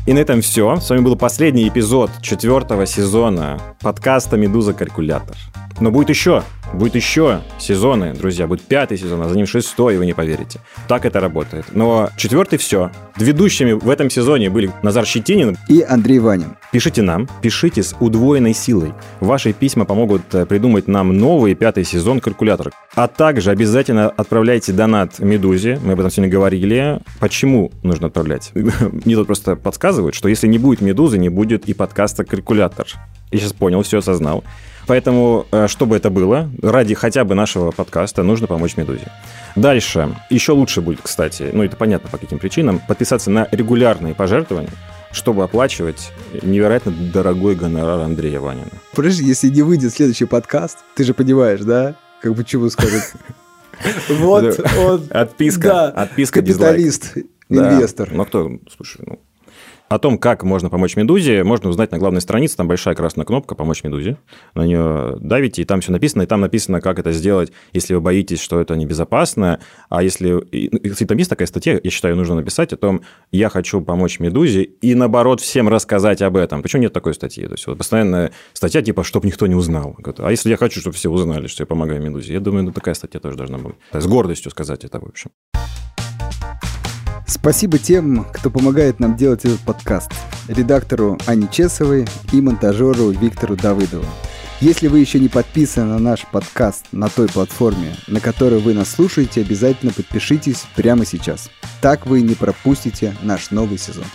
И на этом все. С вами был последний эпизод четвертого сезона подкаста «Медуза Калькулятор». Но будет еще, будет еще сезоны, друзья, будет пятый сезон, а за ним шестой, вы не поверите. Так это работает. Но четвертый все. Ведущими в этом сезоне были Назар Щетинин
и Андрей Ванин.
Пишите нам, пишите с удвоенной силой. Ваши письма помогут э, придумать нам новый пятый сезон калькулятора. А также обязательно отправляйте донат Медузе. Мы об этом сегодня говорили. Почему нужно отправлять? Мне тут просто подсказывают, что если не будет Медузы, не будет и подкаста «Калькулятор». Я сейчас понял, все осознал. Поэтому, э, чтобы это было, ради хотя бы нашего подкаста нужно помочь «Медузе». Дальше. Еще лучше будет, кстати, ну это понятно по каким причинам, подписаться на регулярные пожертвования, чтобы оплачивать невероятно дорогой гонорар Андрея Ванина.
Подожди, если не выйдет следующий подкаст, ты же понимаешь, да? Как бы чего скажет?
Вот он. Отписка. Отписка
Капиталист, инвестор.
Ну кто, слушай, ну о том, как можно помочь Медузе, можно узнать на главной странице. Там большая красная кнопка «Помочь Медузе». На нее давите, и там все написано. И там написано, как это сделать, если вы боитесь, что это небезопасно. А если... И, там есть такая статья, я считаю, нужно написать о том, я хочу помочь Медузе, и наоборот всем рассказать об этом. Почему нет такой статьи? То есть вот постоянная статья типа, чтобы никто не узнал. А если я хочу, чтобы все узнали, что я помогаю Медузе? Я думаю, ну такая статья тоже должна быть. С гордостью сказать это, в общем.
Спасибо тем, кто помогает нам делать этот подкаст. Редактору Ане Чесовой и монтажеру Виктору Давыдову. Если вы еще не подписаны на наш подкаст на той платформе, на которой вы нас слушаете, обязательно подпишитесь прямо сейчас. Так вы не пропустите наш новый сезон.